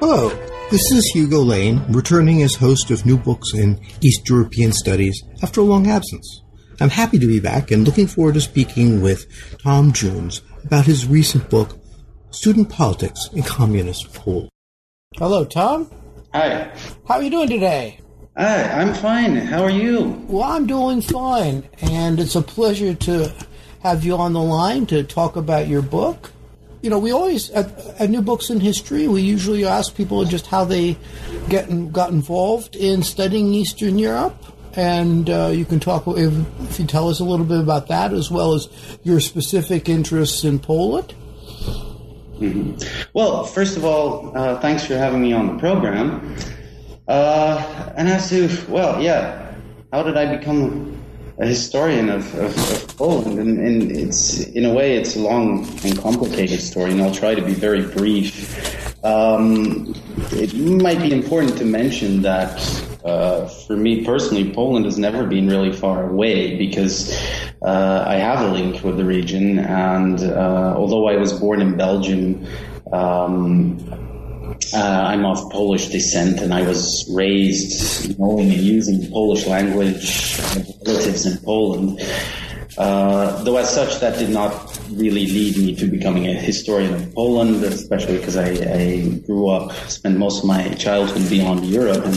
Hello, this is Hugo Lane, returning as host of New Books in East European Studies after a long absence. I'm happy to be back and looking forward to speaking with Tom Jones about his recent book, Student Politics in Communist Poland. Hello, Tom. Hi. How are you doing today? Hi, I'm fine. How are you? Well, I'm doing fine, and it's a pleasure to have you on the line to talk about your book you know, we always at, at, New Books in History, we usually ask people just how they get in, got involved in studying Eastern Europe, and uh, you can talk if, if, you tell us a little bit about that as well as your specific interests in Poland. Mm-hmm. Well, first of all, uh, thanks for having me on the program. Uh, and as to well, yeah, how did I become a historian of, of, of Poland, and, and, it's in a way it's a long and complicated story, and I'll try to be very brief. Um, it might be important to mention that uh, for me personally, Poland has never been really far away because uh, I have a link with the region, and uh, although I was born in Belgium. Um, uh, I'm of Polish descent, and I was raised knowing and using Polish language. relatives in Poland. Uh, though, as such, that did not really lead me to becoming a historian of Poland, especially because I, I grew up, spent most of my childhood beyond Europe, and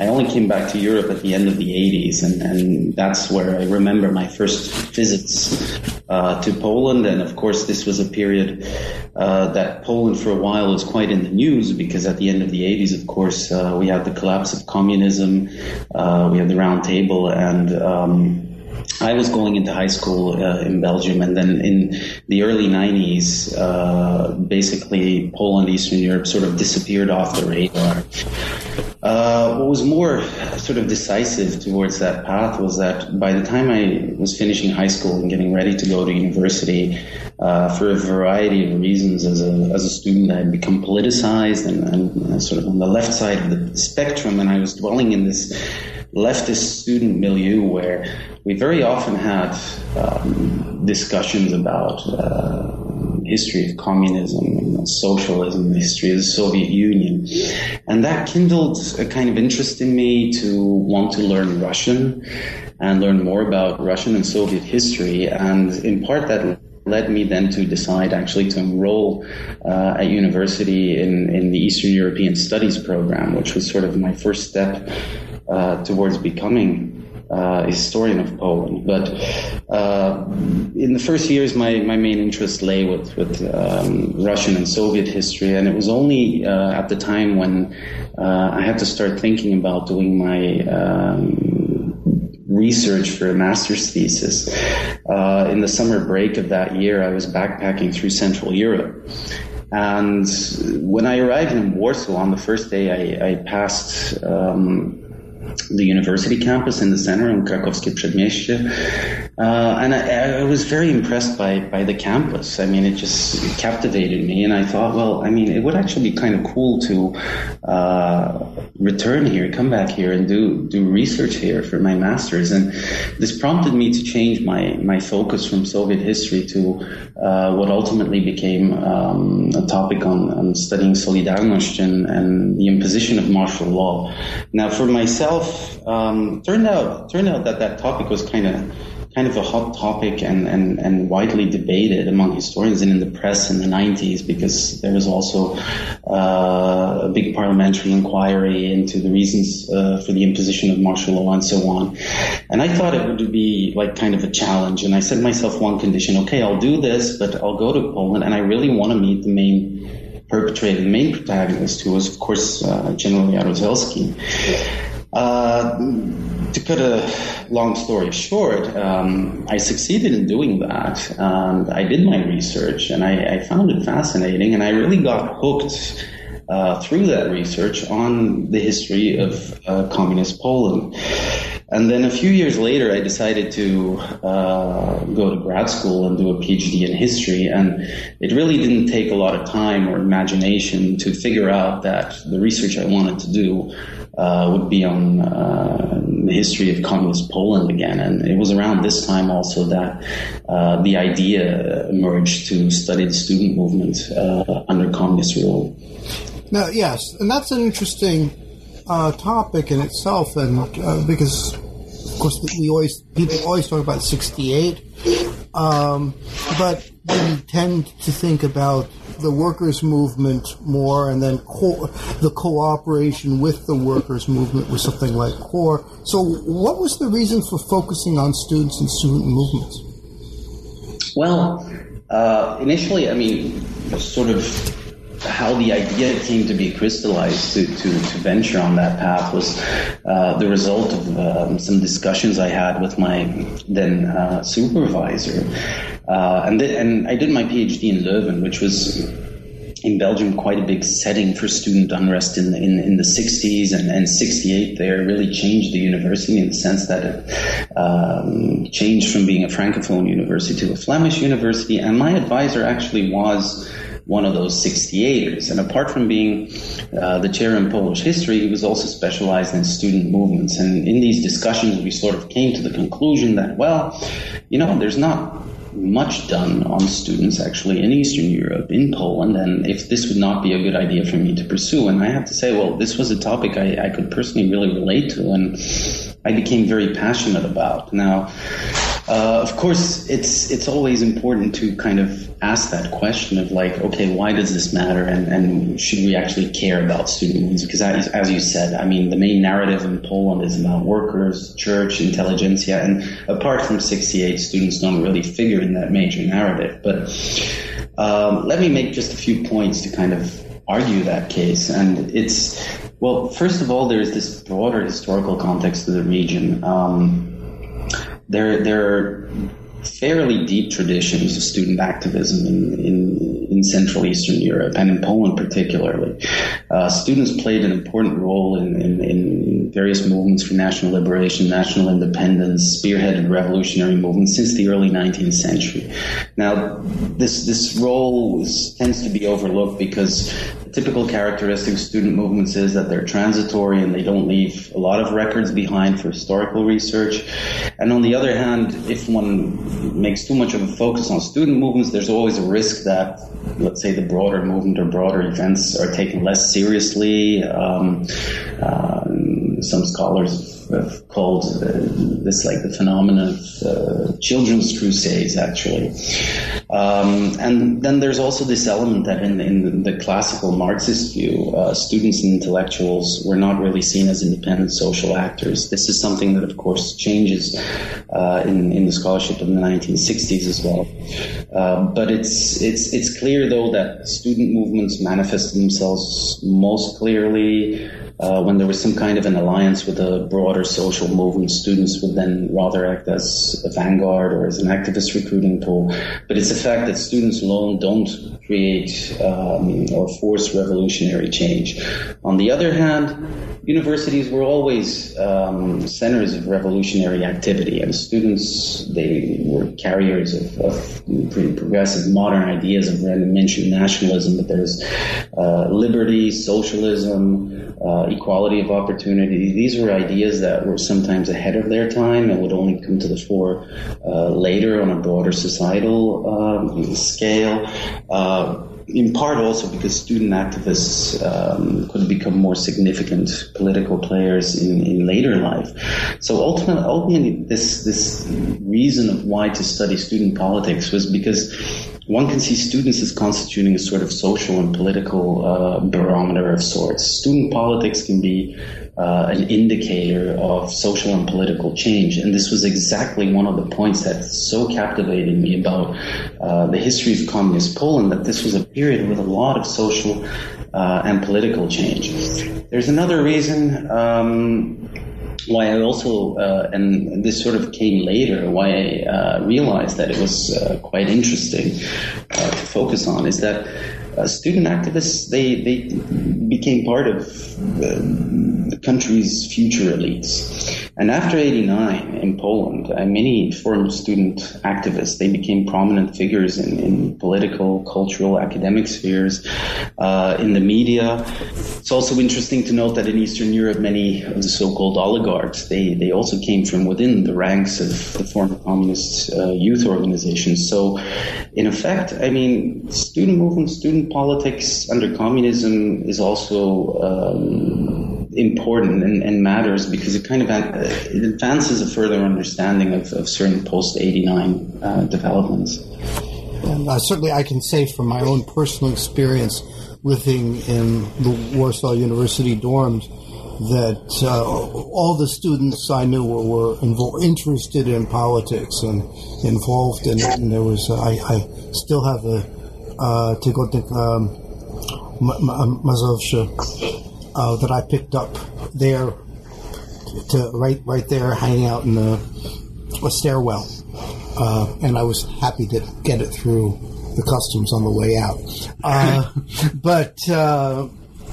I only came back to Europe at the end of the 80s, and, and that's where I remember my first visits uh, to Poland. And of course, this was a period uh, that Poland for a while was quite in the news because at the end of the 80s, of course, uh, we had the collapse of communism, uh, we had the Round Table, and um, I was going into high school uh, in Belgium, and then in the early 90s, uh, basically Poland, Eastern Europe sort of disappeared off the radar. Uh, what was more sort of decisive towards that path was that by the time I was finishing high school and getting ready to go to university, uh, for a variety of reasons, as a, as a student, I had become politicized and, and sort of on the left side of the spectrum, and I was dwelling in this leftist student milieu where we very often had um, discussions about uh, history of communism, socialism, the history of the Soviet Union, and that kindled a kind of interest in me to want to learn Russian and learn more about Russian and Soviet history, and in part that led me then to decide actually to enroll uh, at university in, in the Eastern European Studies program, which was sort of my first step uh, towards becoming uh, historian of Poland. But uh, in the first years, my, my main interest lay with, with um, Russian and Soviet history, and it was only uh, at the time when uh, I had to start thinking about doing my um, research for a master's thesis. Uh, in the summer break of that year, I was backpacking through Central Europe. And when I arrived in Warsaw on the first day, I, I passed um, the university campus in the center in Krakowskie Przedmieście. Uh, and I, I, was very impressed by, by the campus. I mean, it just captivated me. And I thought, well, I mean, it would actually be kind of cool to uh, return here, come back here and do, do research here for my master's. And this prompted me to change my, my focus from Soviet history to uh, what ultimately became um, a topic on, on studying Solidarność and, and the imposition of martial law. Now, for myself, um, turned out turned out that that topic was kind of kind of a hot topic and, and, and widely debated among historians and in the press in the 90s because there was also uh, a big parliamentary inquiry into the reasons uh, for the imposition of martial law and so on. And I thought it would be like kind of a challenge. And I set myself one condition okay, I'll do this, but I'll go to Poland and I really want to meet the main perpetrator, the main protagonist, who was, of course, uh, General Jaruzelski. Uh, to cut a long story short, um, I succeeded in doing that. And I did my research and I, I found it fascinating and I really got hooked uh, through that research on the history of uh, communist Poland. And then a few years later, I decided to uh, go to grad school and do a PhD in history. And it really didn't take a lot of time or imagination to figure out that the research I wanted to do uh, would be on uh, the history of communist Poland again. And it was around this time also that uh, the idea emerged to study the student movement uh, under communist rule. Now, yes, and that's an interesting uh, topic in itself, and uh, because of course we always people always talk about '68, um, but we tend to think about the workers' movement more, and then co- the cooperation with the workers' movement was something like KOR. So, what was the reason for focusing on students and student movements? Well, uh, initially, I mean, sort of how the idea came to be crystallized to, to, to venture on that path was uh, the result of um, some discussions I had with my then uh, supervisor. Uh, and, th- and I did my PhD in Leuven, which was in Belgium quite a big setting for student unrest in the, in, in the 60s and, and 68 there really changed the university in the sense that it um, changed from being a francophone university to a Flemish university. And my advisor actually was one of those 68ers. And apart from being uh, the chair in Polish history, he was also specialized in student movements. And in these discussions, we sort of came to the conclusion that, well, you know, there's not much done on students actually in Eastern Europe, in Poland, and if this would not be a good idea for me to pursue. And I have to say, well, this was a topic I, I could personally really relate to, and I became very passionate about. Now, uh, of course, it's it's always important to kind of ask that question of like, okay, why does this matter, and, and should we actually care about student movements? Because as, as you said, I mean, the main narrative in Poland is about workers, church, intelligentsia, and apart from 68, students don't really figure in that major narrative. But um, let me make just a few points to kind of argue that case, and it's well, first of all, there's this broader historical context of the region. Um, there there are fairly deep traditions of student activism in, in, in Central Eastern Europe and in Poland particularly. Uh, students played an important role in, in, in, various movements for national liberation, national independence, spearheaded revolutionary movements since the early 19th century. Now, this, this role is, tends to be overlooked because typical characteristic of student movements is that they're transitory and they don't leave a lot of records behind for historical research. And on the other hand, if one makes too much of a focus on student movements, there's always a risk that, let's say, the broader movement or broader events are taken less seriously. Um, uh, some scholars have called uh, this like the phenomenon of uh, children's crusades, actually. Um, and then there's also this element that in, in the classical Marxist view, uh, students and intellectuals were not really seen as independent social actors. This is something that, of course, changes in, in the scholarship in the 1960s as well. But it's, it's, it's clear, though, that student movements manifest themselves most clearly uh, when there was some kind of an alliance with a broader social movement, students would then rather act as a vanguard or as an activist recruiting tool. But it's a fact that students alone don't create um, or force revolutionary change. On the other hand, universities were always um, centers of revolutionary activity, and students they were carriers of, of progressive modern ideas of mentioned nationalism, but there's uh, liberty, socialism, uh, equality of opportunity. These were ideas that were sometimes ahead of their time and would only come to the fore uh, later on a broader societal um, scale. In part also because student activists um, could become more significant political players in, in later life. So ultimately, ultimately, this this reason of why to study student politics was because one can see students as constituting a sort of social and political uh, barometer of sorts. Student politics can be uh, an indicator of social and political change. And this was exactly one of the points that so captivated me about uh, the history of communist Poland, that this was a period with a lot of social uh, and political change. There's another reason. Um, why I also, uh, and this sort of came later, why I uh, realized that it was uh, quite interesting to focus on is that uh, student activists they they became part of the country's future elites. And after 89 in Poland, uh, many former student activists, they became prominent figures in, in political, cultural, academic spheres, uh, in the media. It's also interesting to note that in Eastern Europe, many of the so-called oligarchs, they, they also came from within the ranks of the former communist uh, youth organizations. So, in effect, I mean, student movement, student politics under communism is also um, important and, and, matters because it kind of it advances a further understanding of, of certain post 89 uh, developments. And uh, certainly, I can say from my own personal experience living in the Warsaw University dorms that uh, all the students I knew were, were invo- interested in politics and involved in it. And there was, uh, I, I, still have a uh, Tygodnik um, Mazowsze uh, that I picked up there to right right there, hanging out in the a stairwell, uh, and I was happy to get it through the customs on the way out. Uh, but uh,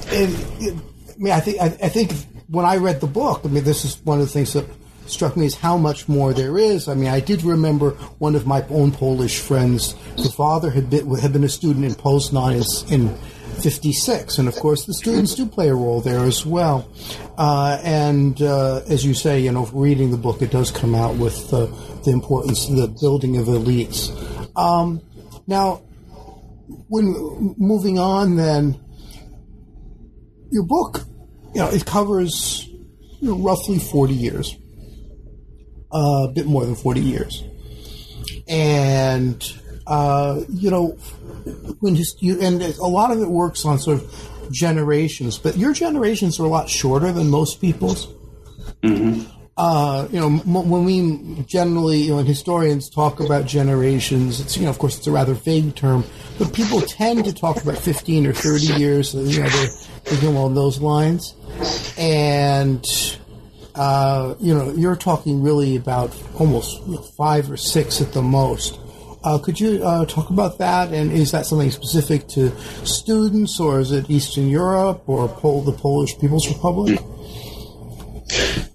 it, it, I mean, I think I, I, think when I read the book, I mean, this is one of the things that struck me is how much more there is. I mean, I did remember one of my own Polish friends. The father had been had been a student in Poznan in, in 56. And of course, the students do play a role there as well. Uh, and uh, as you say, you know, reading the book, it does come out with uh, the importance of the building of elites. Um, now, when moving on, then, your book, you know, it covers you know, roughly 40 years, a bit more than 40 years. And, uh, you know, when just you and a lot of it works on sort of generations, but your generations are a lot shorter than most people's. Mm-hmm. Uh, you know, m- when we generally, you know, when historians talk about generations, it's you know, of course, it's a rather vague term, but people tend to talk about fifteen or thirty years. You know, they're thinking along those lines, and uh, you know, you're talking really about almost five or six at the most. Uh, could you uh, talk about that? And is that something specific to students, or is it Eastern Europe or Pol- the Polish People's Republic?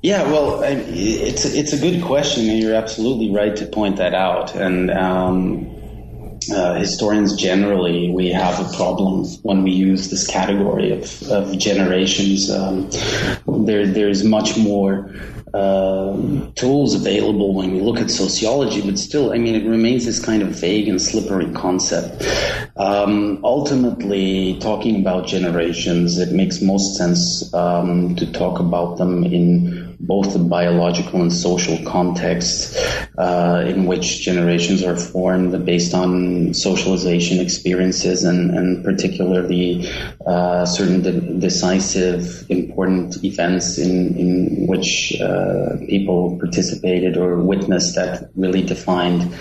Yeah, well, it's it's a good question, and you're absolutely right to point that out. And um, uh, historians generally, we have a problem when we use this category of, of generations. Um, there, there's much more uh, tools available when we look at sociology, but still, I mean, it remains this kind of vague and slippery concept. Um, ultimately, talking about generations, it makes most sense um, to talk about them in both the biological and social context uh, in which generations are formed based on socialization experiences and, and particularly uh, certain de- decisive, important events in, in which uh, people participated or witnessed that really defined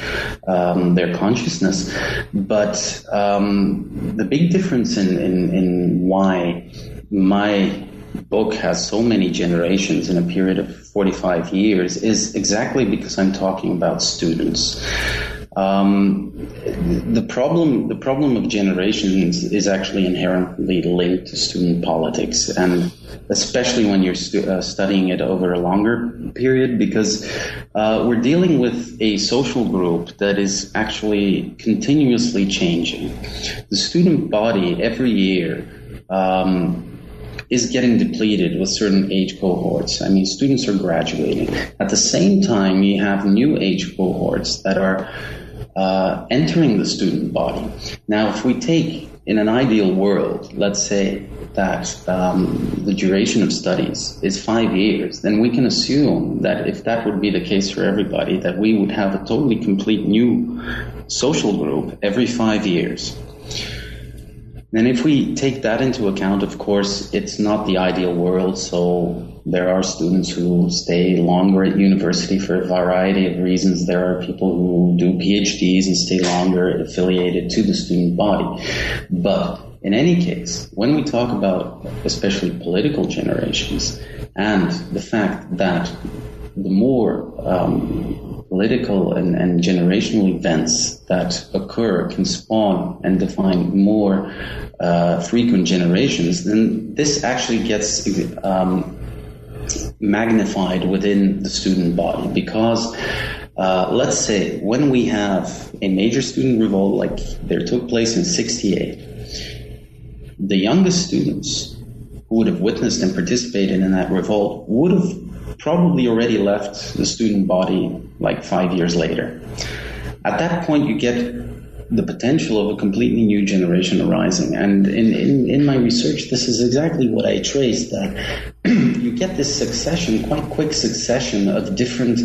um, their consciousness. But um, the big difference in, in, in why my book has so many generations in a period of 45 years is exactly because I'm talking about students. Um, the problem, the problem of generations is actually inherently linked to student politics, and especially when you're stu- uh, studying it over a longer period, because uh, we're dealing with a social group that is actually continuously changing. The student body every year. Um, is getting depleted with certain age cohorts. I mean, students are graduating. At the same time, you have new age cohorts that are uh, entering the student body. Now, if we take in an ideal world, let's say that um, the duration of studies is five years, then we can assume that if that would be the case for everybody, that we would have a totally complete new social group every five years. And if we take that into account, of course, it's not the ideal world. So there are students who stay longer at university for a variety of reasons. There are people who do PhDs and stay longer affiliated to the student body. But in any case, when we talk about especially political generations and the fact that the more um, political and, and, generational events that occur can spawn and define more uh, frequent generations, then this actually gets um, magnified within the student body. Because uh, let's say when we have a major student revolt like there took place in 68 the youngest students who would have witnessed and participated in that revolt would have probably already left the student body like five years later. At that point, you get the potential of a completely new generation arising. And in, in, in my research, this is exactly what I traced that you get this succession, quite quick succession of different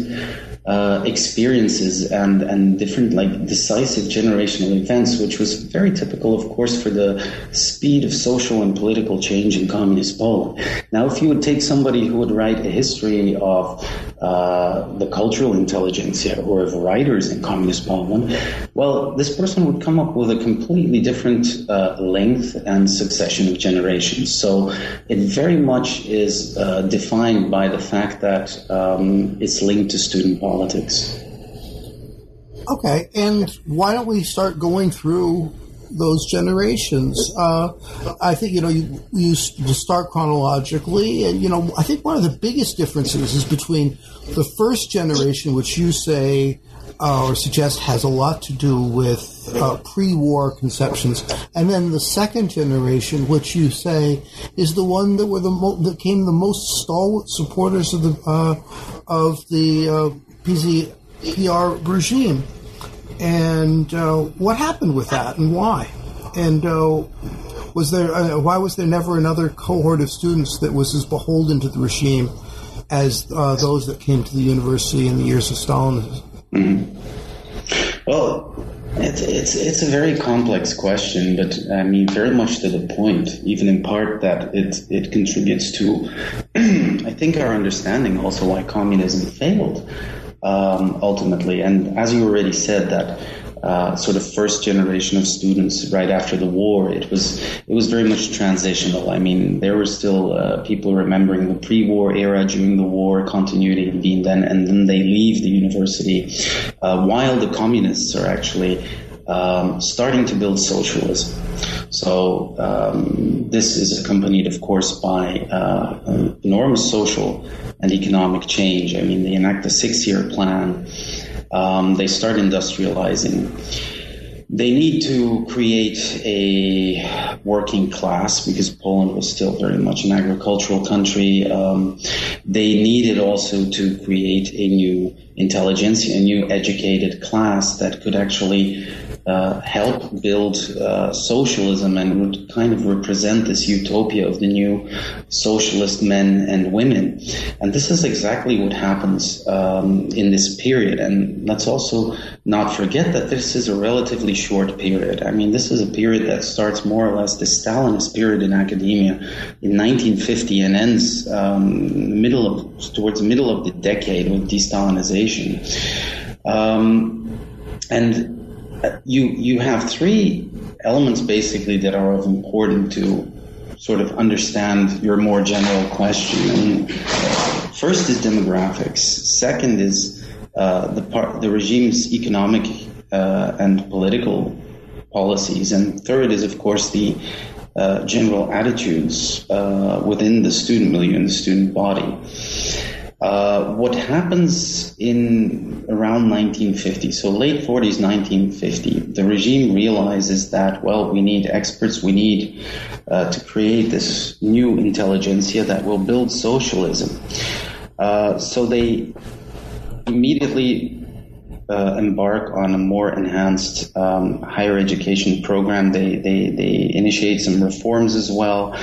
uh, experiences and, and different like decisive generational events, which was very typical, of course, for the speed of social and political change in communist Poland. Now, if you would take somebody who would write a history of uh, the cultural intelligentsia or of writers in communist Poland, well, this person would come up with a completely different uh, length and succession of generations. So it very much is uh, defined by the fact that um, it's linked to student politics. Okay, and why don't we start going through those generations. Uh, I think you know you, you start chronologically, and you know I think one of the biggest differences is between the first generation, which you say uh, or suggest has a lot to do with uh, pre-war conceptions, and then the second generation, which you say is the one that were the mo- that came the most stalwart supporters of the uh, of the uh, PZPR regime. And uh, what happened with that, and why? And uh, was there uh, why was there never another cohort of students that was as beholden to the regime as uh, those that came to the university in the years of Stalinism? Mm-hmm. Well, it's, it's, it's a very complex question, but I mean, very much to the point, even in part that it, it contributes to, I think, our understanding also why communism failed um, ultimately. And as you already said, that uh, sort of first generation of students right after the war, it was it was very much transitional. I mean, there were still uh, people remembering the pre-war era during the war, continuity being then, and then they leave the university, uh, while the communists are actually um, starting to build socialism. So um, this is accompanied, of course, by uh, enormous social and economic change. I mean, they enact a six-year plan. Um, they start industrializing. They need to create a working class because Poland was still very much an agricultural country. Um, they needed also to create a new intelligentsia, a new educated class that could actually uh, help build uh, socialism and would kind of represent this utopia of the new socialist men and women. And this is exactly what happens um, in this period. And let's also not forget that this is a relatively short period. I mean, this is a period that starts more or less the Stalinist period in academia in 1950 and ends um, middle of towards the middle of the decade with de-Stalinization. Um, and you you have three elements basically that are of important to sort of understand your more general question. First is demographics. Second is uh, the part, the regime's economic uh, and political policies, and third is of course the uh, general attitudes uh, within the student milieu and the student body. Uh, what happens in around 1950, so late 40s, 1950, the regime realizes that, well, we need experts, we need uh, to create this new intelligentsia that will build socialism. Uh, so they immediately uh, embark on a more enhanced um, higher education program. They, they, they initiate some reforms as well.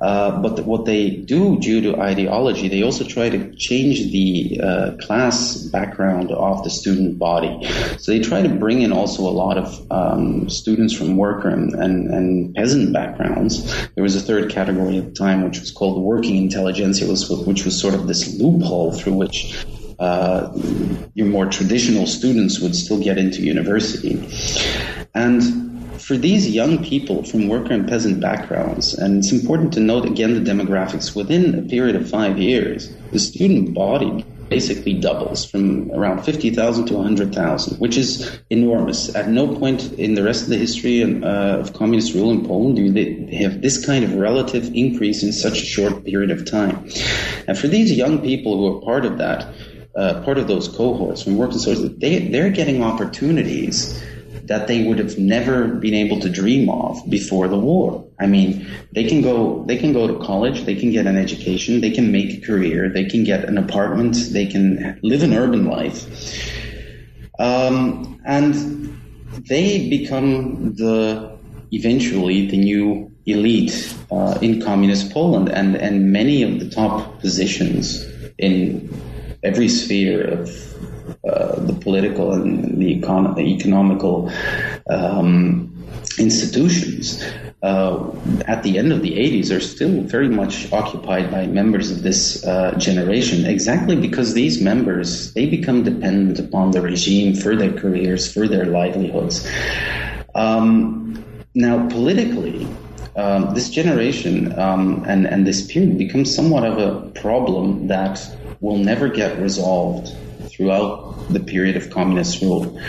Uh, but what they do due to ideology, they also try to change the uh, class background of the student body. So they try to bring in also a lot of um, students from worker and, and, and, peasant backgrounds. There was a third category at the time, which was called working intelligentsia, which was sort of this loophole through which uh, your more traditional students would still get into university. And for these young people from worker and peasant backgrounds, and it's important to note again the demographics, within a period of five years, the student body basically doubles from around 50,000 to 100,000, which is enormous. At no point in the rest of the history uh, of communist rule in Poland do they have this kind of relative increase in such a short period of time. And for these young people who are part of that, uh, part of those cohorts from working sources, they, they're getting opportunities that they would have never been able to dream of before the war. I mean, they can go they can go to college, they can get an education, they can make a career, they can get an apartment, they can live an urban life, um, and they become the eventually the new elite uh, in communist Poland, and and many of the top positions in every sphere of uh, the political and the, econ- economical um, institutions uh, at the end of the 80s are still very much occupied by members of this uh, generation exactly because these members they become dependent upon the regime for their careers for their livelihoods. Um, now politically um, this generation um, and, and this period becomes somewhat of a problem that will never get resolved throughout the period of communist rule.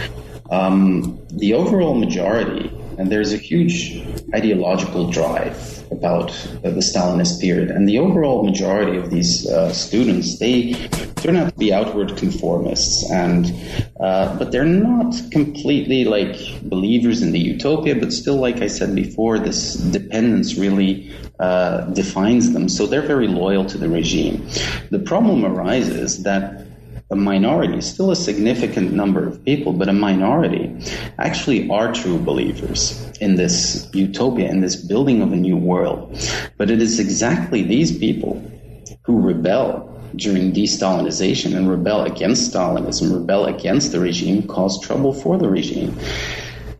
Um, the overall majority, and there's a huge ideological drive about uh, the Stalinist period, and the overall majority of these uh, students, they turn out to be outward conformists, and uh, but they're not completely like believers in the utopia, but still, like I said before, this dependence really uh, defines them. So they're very loyal to the regime. The problem arises that a minority, still a significant number of people, but a minority, actually are true believers in this utopia, in this building of a new world. But it is exactly these people who rebel during de-Stalinization and rebel against Stalinism, rebel against the regime, cause trouble for the regime.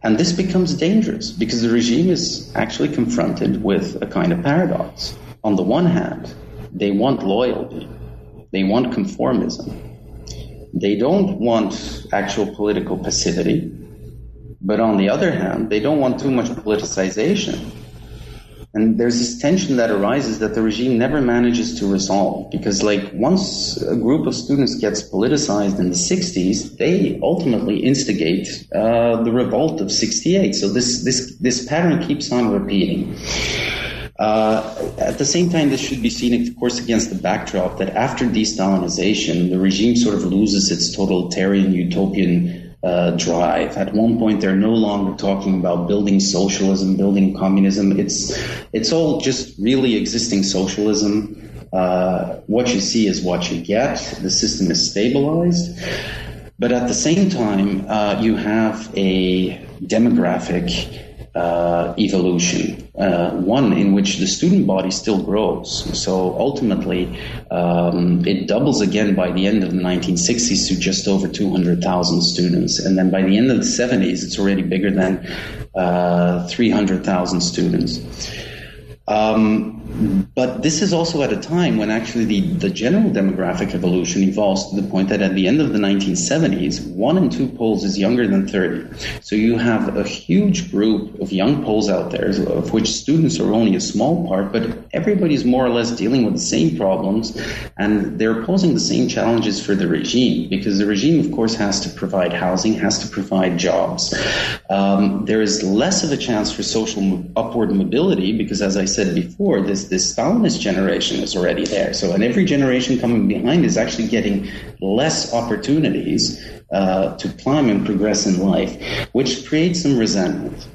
And this becomes dangerous because the regime is actually confronted with a kind of paradox. On the one hand, they want loyalty, they want conformism, they don't want actual political passivity, but on the other hand, they don't want too much politicization. And there's this tension that arises that the regime never manages to resolve because, like, once a group of students gets politicized in the 60s, they ultimately instigate uh, the revolt of 68. So this this this pattern keeps on repeating. Uh, at the same time, this should be seen, of course, against the backdrop that after de-Stalinization, the regime sort of loses its totalitarian utopian uh, drive. At one point, they're no longer talking about building socialism, building communism. It's it's all just really existing socialism. Uh, what you see is what you get. The system is stabilized, but at the same time, uh, you have a demographic uh, evolution, uh, one in which the student body still grows. So ultimately, um, it doubles again by the end of the 1960s to just over 200,000 students. And then by the end of the 70s, it's already bigger than uh, 300,000 students. Um, but this is also at a time when actually the, the general demographic evolution evolves to the point that at the end of the 1970s, one in two Poles is younger than 30. So you have a huge group of young Poles out there, of which students are only a small part, but everybody's more or less dealing with the same problems, and they're posing the same challenges for the regime, because the regime, of course, has to provide housing, has to provide jobs. Um, there is less of a chance for social upward mobility, because as I said before, this this Stalinist generation is already there. So, and every generation coming behind is actually getting less opportunities uh, to climb and progress in life, which creates some resentment.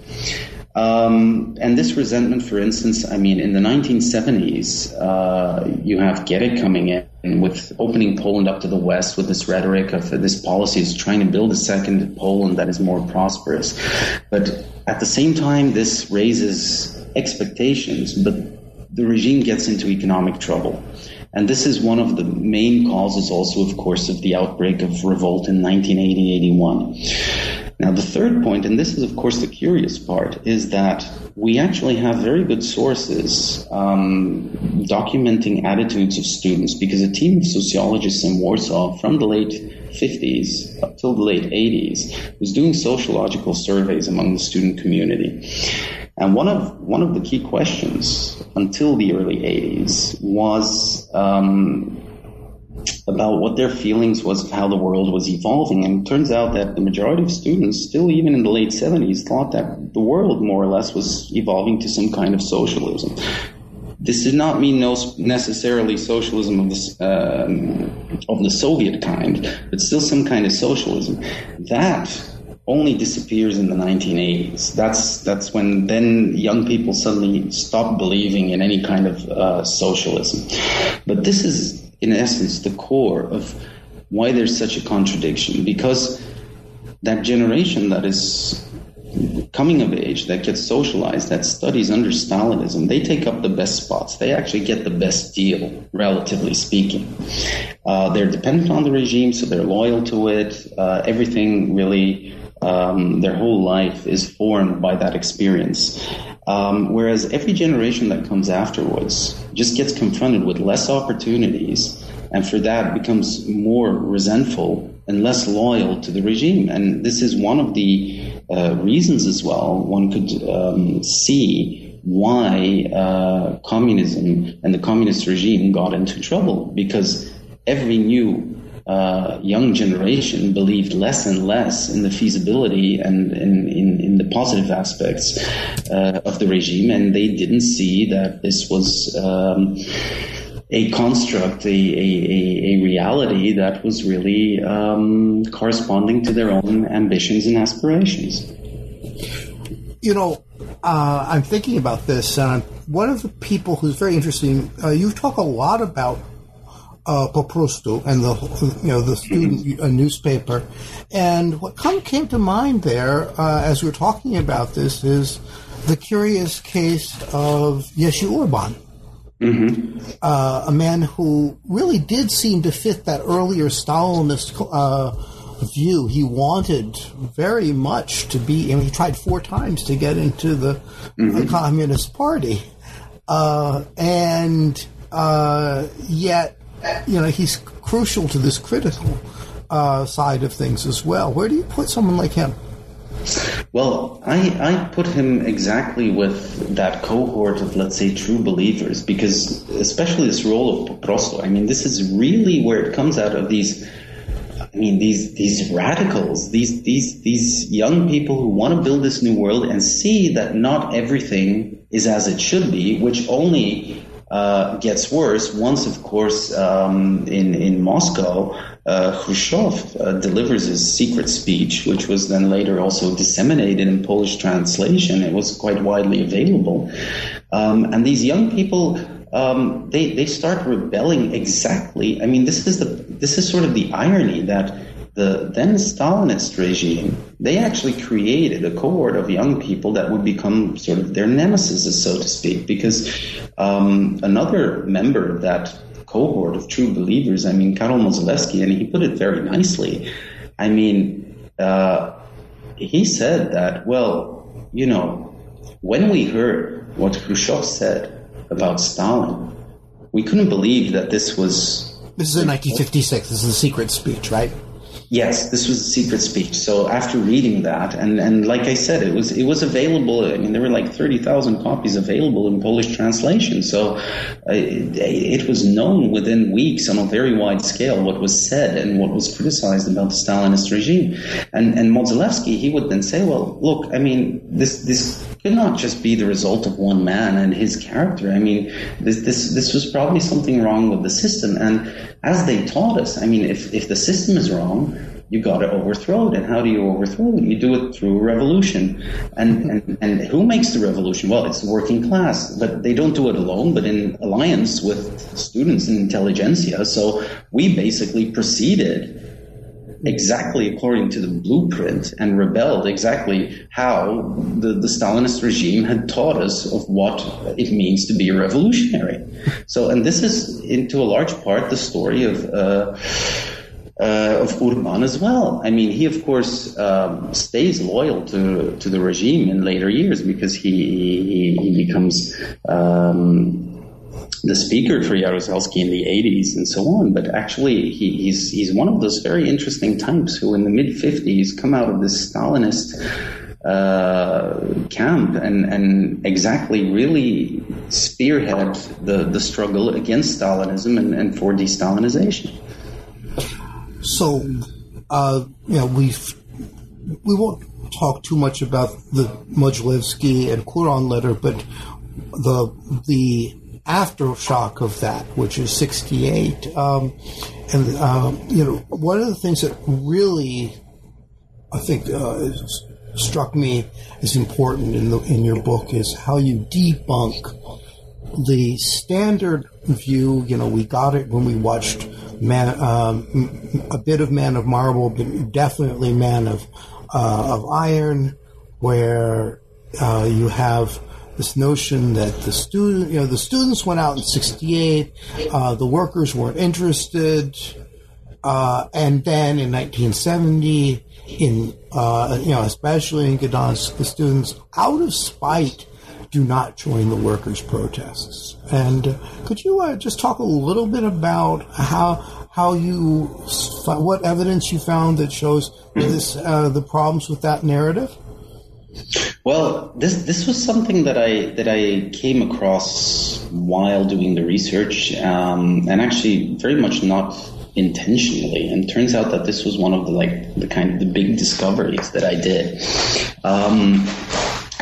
Um, and this resentment, for instance, I mean, in the 1970s, uh, you have Gierek coming in with opening Poland up to the west with this rhetoric of this policy is trying to build a second Poland that is more prosperous. But at the same time, this raises expectations, but the regime gets into economic trouble. And this is one of the main causes also, of course, of the outbreak of revolt in 1980-81. Now, the third point, and this is, of course, the curious part, is that we actually have very good sources um, documenting attitudes of students because a team of sociologists in Warsaw from the late 50s up till the late 80s was doing sociological surveys among the student community. And one of one of the key questions until the early 80s was um, about what their feelings was of how the world was evolving. And it turns out that the majority of students, still even in the late 70s, thought that the world more or less was evolving to some kind of socialism. This did not mean no necessarily socialism of the, um, of the Soviet kind, but still some kind of socialism. That only disappears in the 1980s. That's that's when then young people suddenly stop believing in any kind of uh, socialism. But this is in essence, the core of why there's such a contradiction. Because that generation that is coming of age, that gets socialized, that studies under Stalinism, they take up the best spots. They actually get the best deal, relatively speaking. Uh, they're dependent on the regime, so they're loyal to it. Uh, everything really, um, their whole life is formed by that experience. Um, whereas every generation that comes afterwards just gets confronted with less opportunities, and for that becomes more resentful and less loyal to the regime. And this is one of the uh, reasons as well one could um, see why uh, communism and the communist regime got into trouble because every new uh, young generation believed less and less in the feasibility and in, in, in the positive aspects uh, of the regime, and they didn't see that this was um, a construct, a, a, a, reality that was really um, corresponding to their own ambitions and aspirations. You know, uh, I'm thinking about this, and one of the people who's very interesting. Uh, you talk a lot about uh, Po prostu and the you know the student uh, newspaper, and what come, came to mind there uh, as we are talking about this is the curious case of Jerzy Urban. Mm-hmm. Uh, a man who really did seem to fit that earlier Stalinist uh, view. He wanted very much to be, and he tried four times to get into the mm-hmm. Communist Party. Uh, and uh, yet you know, he's crucial to this critical uh, side of things as well. Where do you put someone like him? Well, I, I put him exactly with that cohort of, let's say, true believers, because especially this role of Po prostu, I mean, this is really where it comes out of these. I mean, these these radicals, these these these young people who want to build this new world and see that not everything is as it should be, which only uh, gets worse once, of course, um, in in Moscow, uh, Khrushchev uh, delivers his secret speech, which was then later also disseminated in Polish translation. It was quite widely available, um, and these young people. Um, they, they start rebelling exactly. I mean, this is the this is sort of the irony that the then Stalinist regime, they actually created a cohort of young people that would become sort of their nemesis, so to speak, because um, another member of that cohort of true believers, I mean, Karol Modzelewski, and he put it very nicely. I mean, uh, he said that, well, you know, when we heard what Khrushchev said about Stalin, we couldn't believe that this was. This is in 1956. This is a secret speech, right? Yes, this was a secret speech. So after reading that, and, and like I said, it was it was available. I mean, there were like thirty thousand copies available in Polish translation. So uh, it, it, was known within weeks on a very wide scale what was said and what was criticized about the Stalinist regime. And and Modzelewski, he would then say, well, look, I mean, this this not just be the result of one man and his character. I mean, this this this was probably something wrong with the system. And as they taught us, I mean, if if the system is wrong, you got to overthrow it. And how do you overthrow it? You do it through revolution. And, and, and who makes the revolution? Well, it's the working class, but they don't do it alone, but in alliance with students and intelligentsia. So we basically proceeded exactly according to the blueprint and rebelled exactly how the, the Stalinist regime had taught us of what it means to be a revolutionary. So, and this is, into a large part, the story of. Uh, uh, of Urban as well. I mean, he of course um, stays loyal to to the regime in later years because he he, he becomes um, the speaker for Jaruzelski in the 80s and so on. But actually, he, he's he's one of those very interesting types who, in the mid 50s, come out of this Stalinist uh, camp and and exactly really spearhead the the struggle against Stalinism and, and for de-Stalinization. So, uh, you know, we we won't talk too much about the Modzelewski and Kuron letter, but the the aftershock of that, which is 68. Um, and, um, you know, one of the things that really, I think, uh, struck me as important in, the, in your book is how you debunk the standard view. You know, we got it when we watched Man, um, a bit of Man of Marble, but definitely Man of, uh, of Iron, where uh, you have this notion that the student, you know, the students went out in '68, uh, the workers weren't interested, uh, and then in 1970, in uh, you know, especially in Gdansk, the students, out of spite, do not join the workers' protests. And uh, could you uh, just talk a little bit about how how you what evidence you found that shows this uh, the problems with that narrative? Well, this this was something that I that I came across while doing the research, um, and actually very much not intentionally. And turns out that this was one of the like the kind of the big discoveries that I did. Um,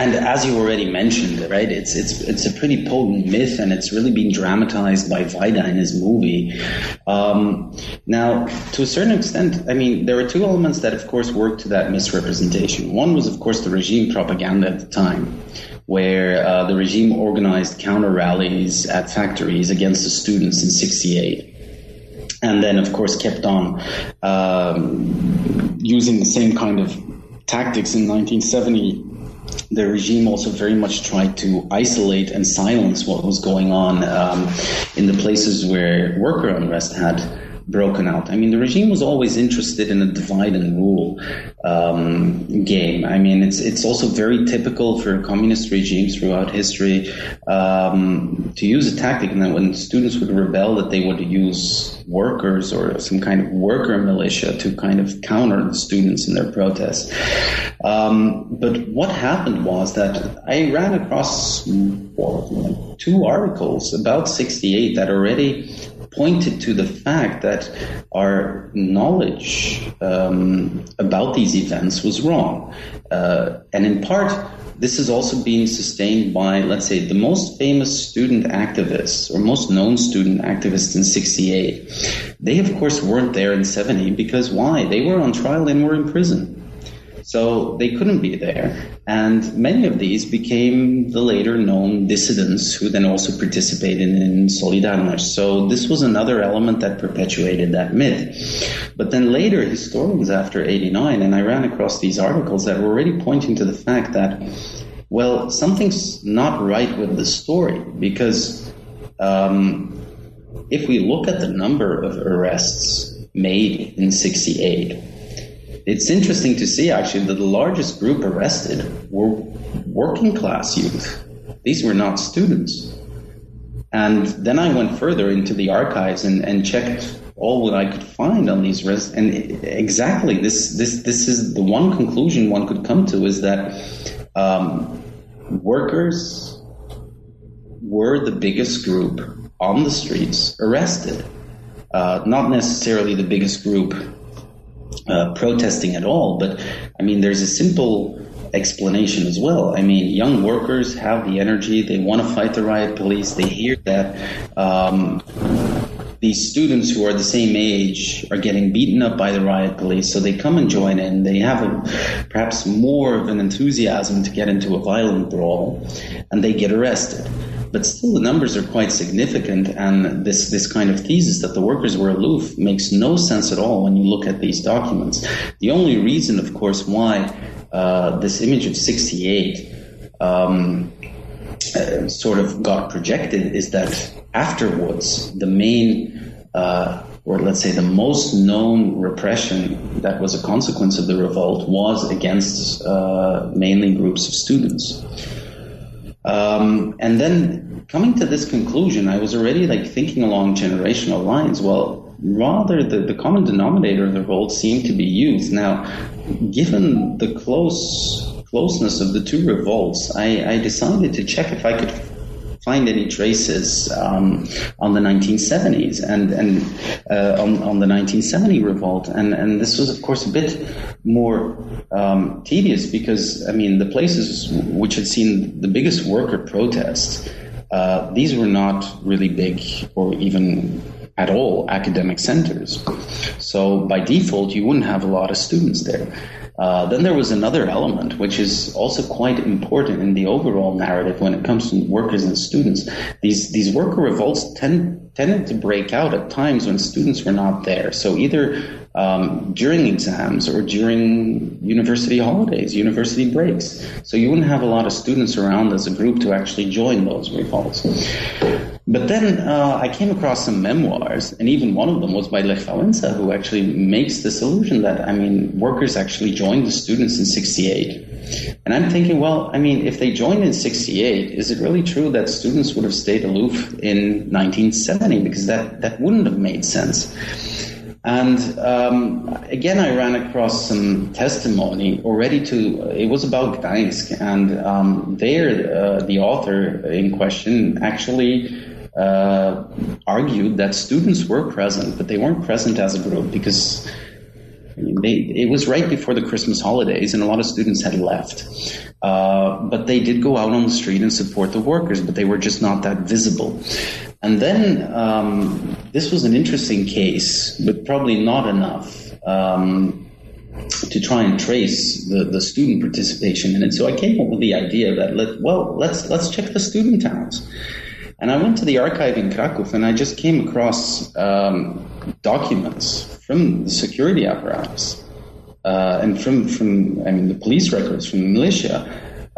and as you already mentioned, right, it's it's it's a pretty potent myth, and it's really been dramatized by Wajda in his movie. Um, now, to a certain extent, I mean, there are two elements that, of course, work to that misrepresentation. One was, of course, the regime propaganda at the time, where uh, the regime organized counter rallies at factories against the students in '68 and then of course kept on um, using the same kind of tactics in 1970 the regime also very much tried to isolate and silence what was going on um, in the places where worker unrest had broken out. I mean, the regime was always interested in a divide and rule um, game. I mean, it's it's also very typical for communist regimes throughout history um, to use a tactic, and then when students would rebel, that they would use workers or some kind of worker militia to kind of counter the students in their protests. Um, but what happened was that I ran across two articles about 68 that already pointed to the fact that our knowledge um, about these events was wrong. Uh, and in part, this is also being sustained by, let's say, the most famous student activists or most known student activists in 68. They, of course, weren't there in 70 because why? They were on trial and were in prison. So they couldn't be there. And many of these became the later known dissidents who then also participated in Solidarność. So this was another element that perpetuated that myth. But then later, historians after 89, and I ran across these articles that were already pointing to the fact that, well, something's not right with the story because um, if we look at the number of arrests made in 68, it's interesting to see actually that the largest group arrested were working class youth. These were not students. And then I went further into the archives and, and checked all that I could find on these res- and exactly this this this is the one conclusion one could come to is that um, workers were the biggest group on the streets arrested, uh, not necessarily the biggest group uh, protesting at all. But I mean, there's a simple explanation as well. I mean, young workers have the energy; they want to fight the riot police. They hear that um, these students who are the same age are getting beaten up by the riot police, so they come and join in. They have a, perhaps more of an enthusiasm to get into a violent brawl, and they get arrested. But still, the numbers are quite significant, and this, this kind of thesis that the workers were aloof makes no sense at all when you look at these documents. The only reason, of course, why uh, this image of 68 um, uh, sort of got projected is that afterwards, the main, uh, or let's say the most known repression that was a consequence of the revolt was against uh, mainly groups of students. Um, and then coming to this conclusion, I was already like thinking along generational lines. Well, rather the, the common denominator of the revolt seemed to be youth. Now, given the close closeness of the two revolts, I, I decided to check if I could find any traces um, on the 1970s and and uh, on, on the 1970 revolt. And and this was, of course, a bit more um, tedious because I mean the places which had seen the biggest worker protests. Uh, these were not really big or even at all academic centers. So by default, you wouldn't have a lot of students there. Uh, then there was another element, which is also quite important in the overall narrative when it comes to workers and students. These these worker revolts tend, tended to break out at times when students were not there. So either um, during exams or during university holidays, university breaks. So you wouldn't have a lot of students around as a group to actually join those revolts. But then uh, I came across some memoirs, and even one of them was by Lech who actually makes this allusion that, I mean, workers actually joined the students in 68. And I'm thinking, well, I mean, if they joined in 68, is it really true that students would have stayed aloof in 1970? Because that, that wouldn't have made sense. And um, again, I ran across some testimony already to, it was about Gdańsk. And um, there, uh, the author in question actually uh, argued that students were present, but they weren't present as a group because they, it was right before the Christmas holidays, and a lot of students had left. Uh, but they did go out on the street and support the workers, but they were just not that visible. And then um, this was an interesting case, but probably not enough um, to try and trace the, the student participation in it. So I came up with the idea that let, well, let's let's check the student towns. And I went to the archive in Krakow and I just came across um, documents from the security apparatus uh, and from, from, I mean, the police records from the militia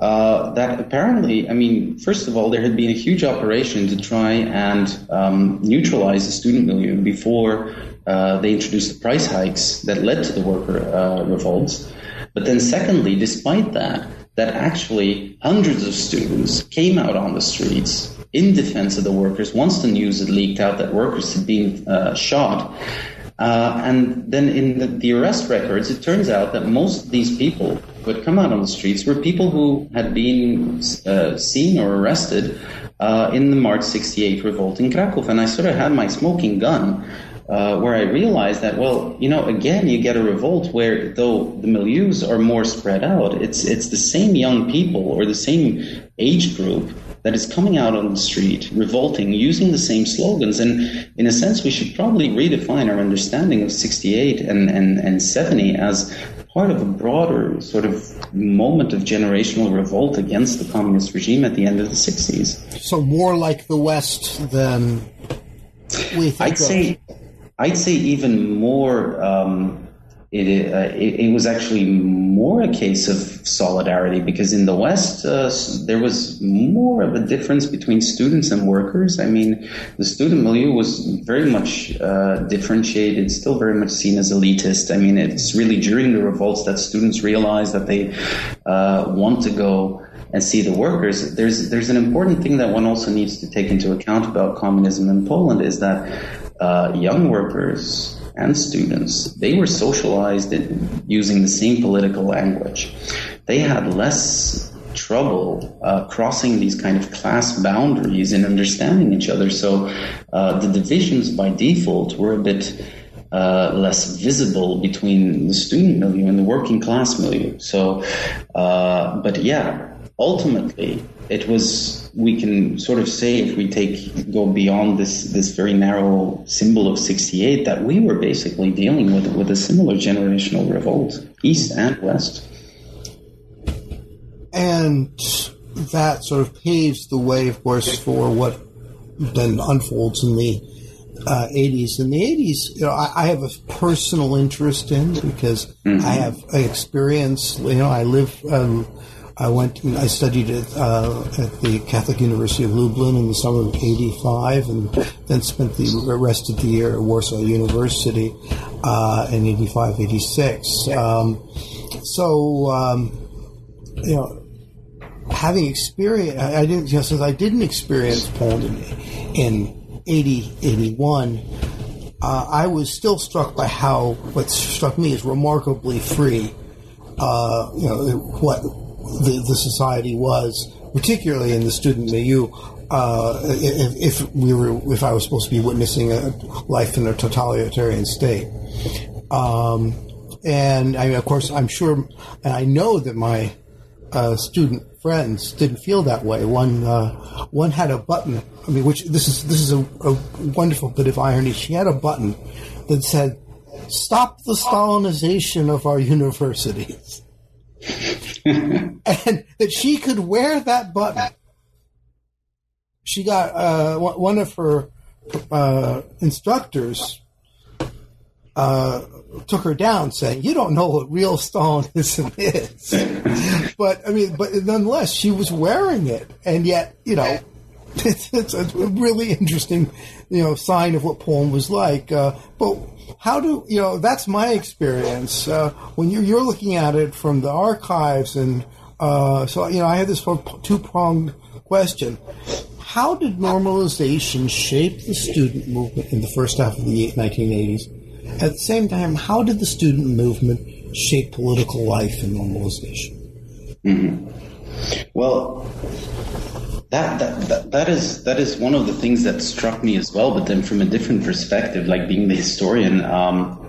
uh, that apparently, I mean, first of all, there had been a huge operation to try and um, neutralize the student milieu before uh, they introduced the price hikes that led to the worker uh, revolts. But then, secondly, despite that, that actually hundreds of students came out on the streets in defense of the workers once the news had leaked out that workers had been uh, shot. Uh, and then in the, the, arrest records, it turns out that most of these people who had come out on the streets were people who had been uh, seen or arrested uh, in the March 68 revolt in Krakow. And I sort of had my smoking gun uh, where I realized that, well, you know, again, you get a revolt where though the milieus are more spread out, it's, it's the same young people or the same age group that is coming out on the street, revolting, using the same slogans. And in a sense, we should probably redefine our understanding of 68 and, and, and 70 as part of a broader sort of moment of generational revolt against the communist regime at the end of the 60s. So more like the West than we think. I'd of. say, I'd say even more. Um, it, uh, it, it, was actually more a case of solidarity because in the West, uh, there was more of a difference between students and workers. I mean, the student milieu was very much uh, differentiated, still very much seen as elitist. I mean, it's really during the revolts that students realize that they uh, want to go and see the workers. There's, there's an important thing that one also needs to take into account about communism in Poland is that uh, young workers and students, they were socialized using the same political language. They had less trouble uh, crossing these kind of class boundaries and understanding each other. So uh, the divisions by default were a bit uh, less visible between the student milieu and the working class milieu. So, uh, but yeah, ultimately, it was we can sort of say if we take go beyond this this very narrow symbol of 68 that we were basically dealing with with a similar generational revolt east and west and that sort of paves the way of course for what then unfolds in the uh, 80s. In the 80s, you know, I, I, have a personal interest in because mm-hmm. I have experience. You know, I live. Um, I went. I studied at, uh, at the Catholic University of Lublin in the summer of '85, and then spent the rest of the year at Warsaw University uh, in '85, '86. Um, so, um, you know, having experience, I, I didn't. You know, since I didn't experience Poland in, in 80, 81, uh, I was still struck by how what struck me is remarkably free, uh, you know, what the, the society was, particularly in the student milieu. Uh, if, if, we were, if I was supposed to be witnessing a life in a totalitarian state, um, and I mean, of course, I'm sure, and I know that my uh, student friends didn't feel that way. One uh, one had a button. I mean, which this is this is a, a, wonderful bit of irony. She had a button that said, "Stop the Stalinization of our universities," and that she could wear that button. She got uh, one of her uh, instructors uh, took her down, saying, "You don't know what real Stalinism is." but I mean, but nonetheless, she was wearing it, and yet, you know, it's, it's a really interesting, you know, sign of what Poland was like. Uh, but how do you know? That's my experience uh, when you're you're looking at it from the archives, and uh, so you know, I had this two pronged question. How did normalization shape the student movement in the first half of the 1980s? At the same time, how did the student movement shape political life and normalization? Mm-hmm. Well, that, that, that, is that is one of the things that struck me as well, but then from a different perspective, like being the historian, um,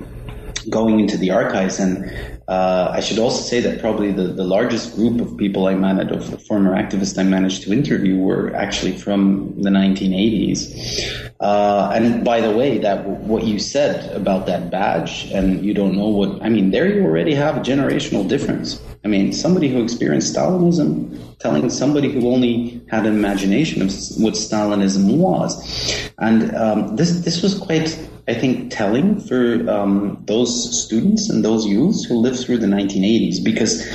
going into the archives and uh, I should also say that probably the, the largest group of people I managed, of the former activists I managed to interview, were actually from the 1980s. Uh, and by the way, that what you said about that badge, and you don't know what I mean. There, you already have a generational difference. I mean, somebody who experienced Stalinism telling somebody who only had an imagination of what Stalinism was, and um, this this was quite I think, telling for um, those students and those youths who lived through the 1980s because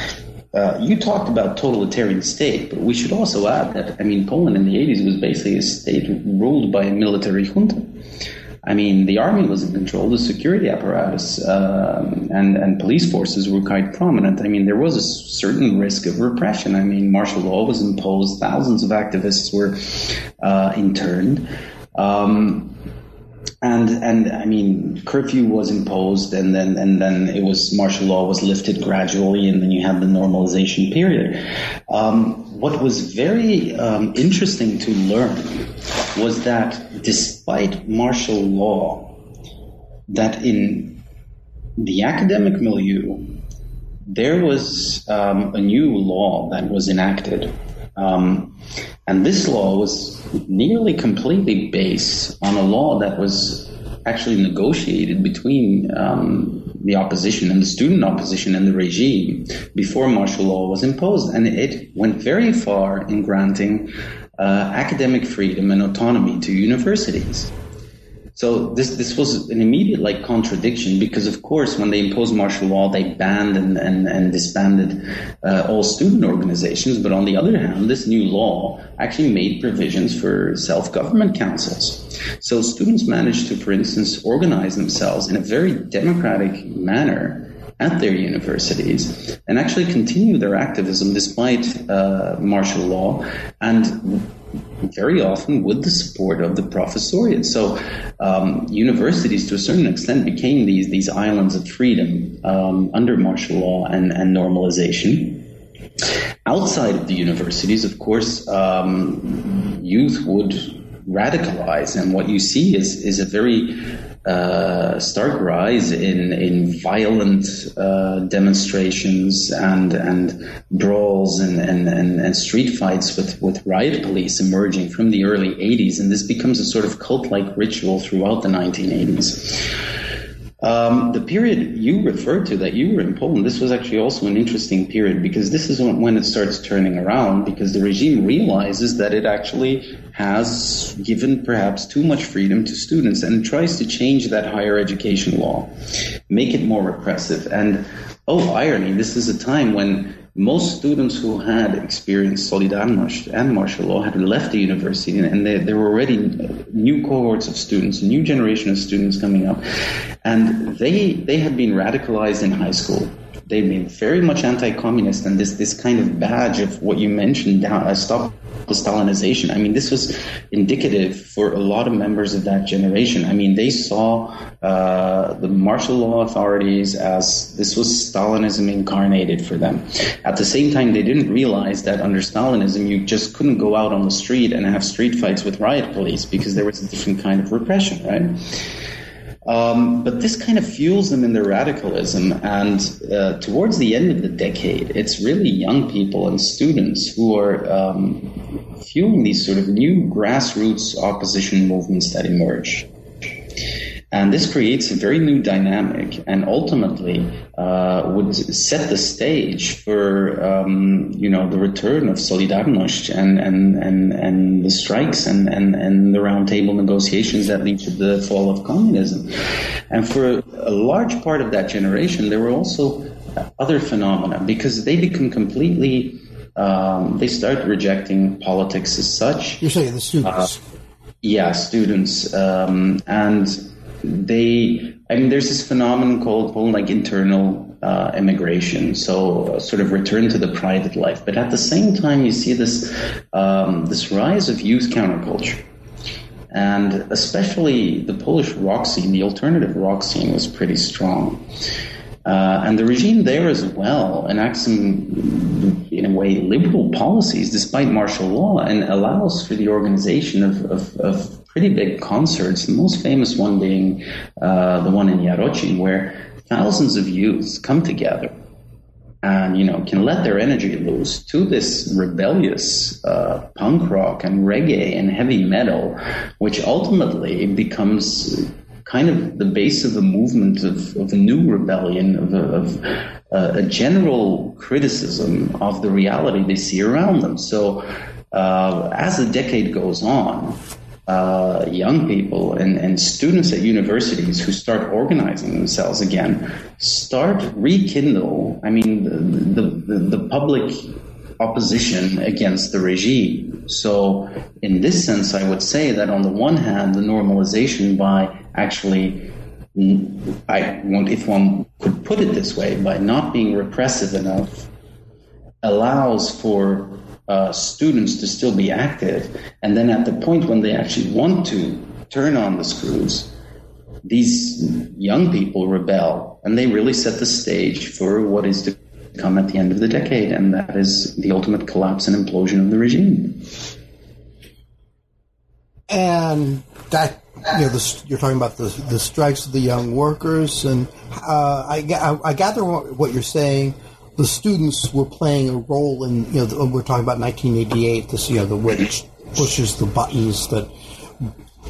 uh, you talked about totalitarian state, but we should also add that, I mean, Poland in the 80s was basically a state ruled by a military junta. I mean, the army was in control, the security apparatus um, and, and police forces were quite prominent. I mean, there was a certain risk of repression. I mean, martial law was imposed, thousands of activists were uh, interned. Um, and and I mean curfew was imposed and then and then it was martial law was lifted gradually and then you had the normalization period. Um, what was very um, interesting to learn was that despite martial law, that in the academic milieu there was um, a new law that was enacted. Um, and this law was nearly completely based on a law that was actually negotiated between um, the opposition and the student opposition and the regime before martial law was imposed. And it went very far in granting uh, academic freedom and autonomy to universities. So this this was an immediate like contradiction because of course when they imposed martial law they banned and and, and disbanded uh, all student organizations, but on the other hand this new law actually made provisions for self government councils. So students managed to, for instance, organize themselves in a very democratic manner at their universities and actually continue their activism despite uh, martial law and very often with the support of the professoriate. So um, universities, to a certain extent, became these these islands of freedom um, under martial law and, and normalization. Outside of the universities, of course, um, youth would radicalize, and what you see is is a very uh, stark rise in in violent uh, demonstrations and and brawls and, and, and, and, street fights with, with riot police emerging from the early 80s, and this becomes a sort of cult like ritual throughout the 1980s. Um, the period you referred to that you were in Poland, this was actually also an interesting period because this is when, when it starts turning around because the regime realizes that it actually has given perhaps too much freedom to students and tries to change that higher education law, make it more repressive. And oh, irony, this is a time when most students who had experienced Solidarność and martial law had left the university, and there, there were already new cohorts of students, a new generation of students coming up, and they they had been radicalized in high school. They've been very much anti-communist, and this this kind of badge of what you mentioned, down, stop the Stalinization. I mean, this was indicative for a lot of members of that generation. I mean, they saw uh, the martial law authorities as this was Stalinism incarnated for them. At the same time, they didn't realize that under Stalinism, you just couldn't go out on the street and have street fights with riot police because there was a different kind of repression, right? Um, but this kind of fuels them in their radicalism. And uh, towards the end of the decade, it's really young people and students who are um, fueling these sort of new grassroots opposition movements that emerge. And this creates a very new dynamic and ultimately uh, would set the stage for, um, you know, the return of Solidarność and, and, and, and the strikes and, and, and the roundtable negotiations that lead to the fall of communism. And for a, large part of that generation, there were also other phenomena because they become completely, um, they start rejecting politics as such. You're saying the students. Uh, yeah, students. Um, and they, I mean, there's this phenomenon called, called like internal uh, immigration, so uh, sort of return to the private life. But at the same time, you see this um, this rise of youth counterculture, and especially the Polish rock scene, the alternative rock scene, was pretty strong. Uh, and the regime there as well enacts some, in a way, liberal policies despite martial law and allows for the organization of, of, of pretty big concerts, the most famous one being uh, the one in Jarocin, where thousands of youths come together and you know can let their energy loose to this rebellious uh, punk rock and reggae and heavy metal, which ultimately becomes kind of the base of a movement of, of a new rebellion, of, a, of uh, a general criticism of the reality they see around them. So uh, as the decade goes on, uh, young people and, and students at universities who start organizing themselves again start rekindle, I mean, the, the, the public opposition against the regime. So, in this sense, I would say that on the one hand, the normalization by actually, I want, if one could put it this way, by not being repressive enough, allows for uh, students to still be active. And then at the point when they actually want to turn on the screws, these young people rebel and they really set the stage for what is to come at the end of the decade, and that is the ultimate collapse and implosion of the regime. And that you know, the, you're talking about the the strikes of the young workers, and uh, I, I, I gather what you're saying the students were playing a role in, you know, we're talking about 1988, this, you know, the which pushes the buttons that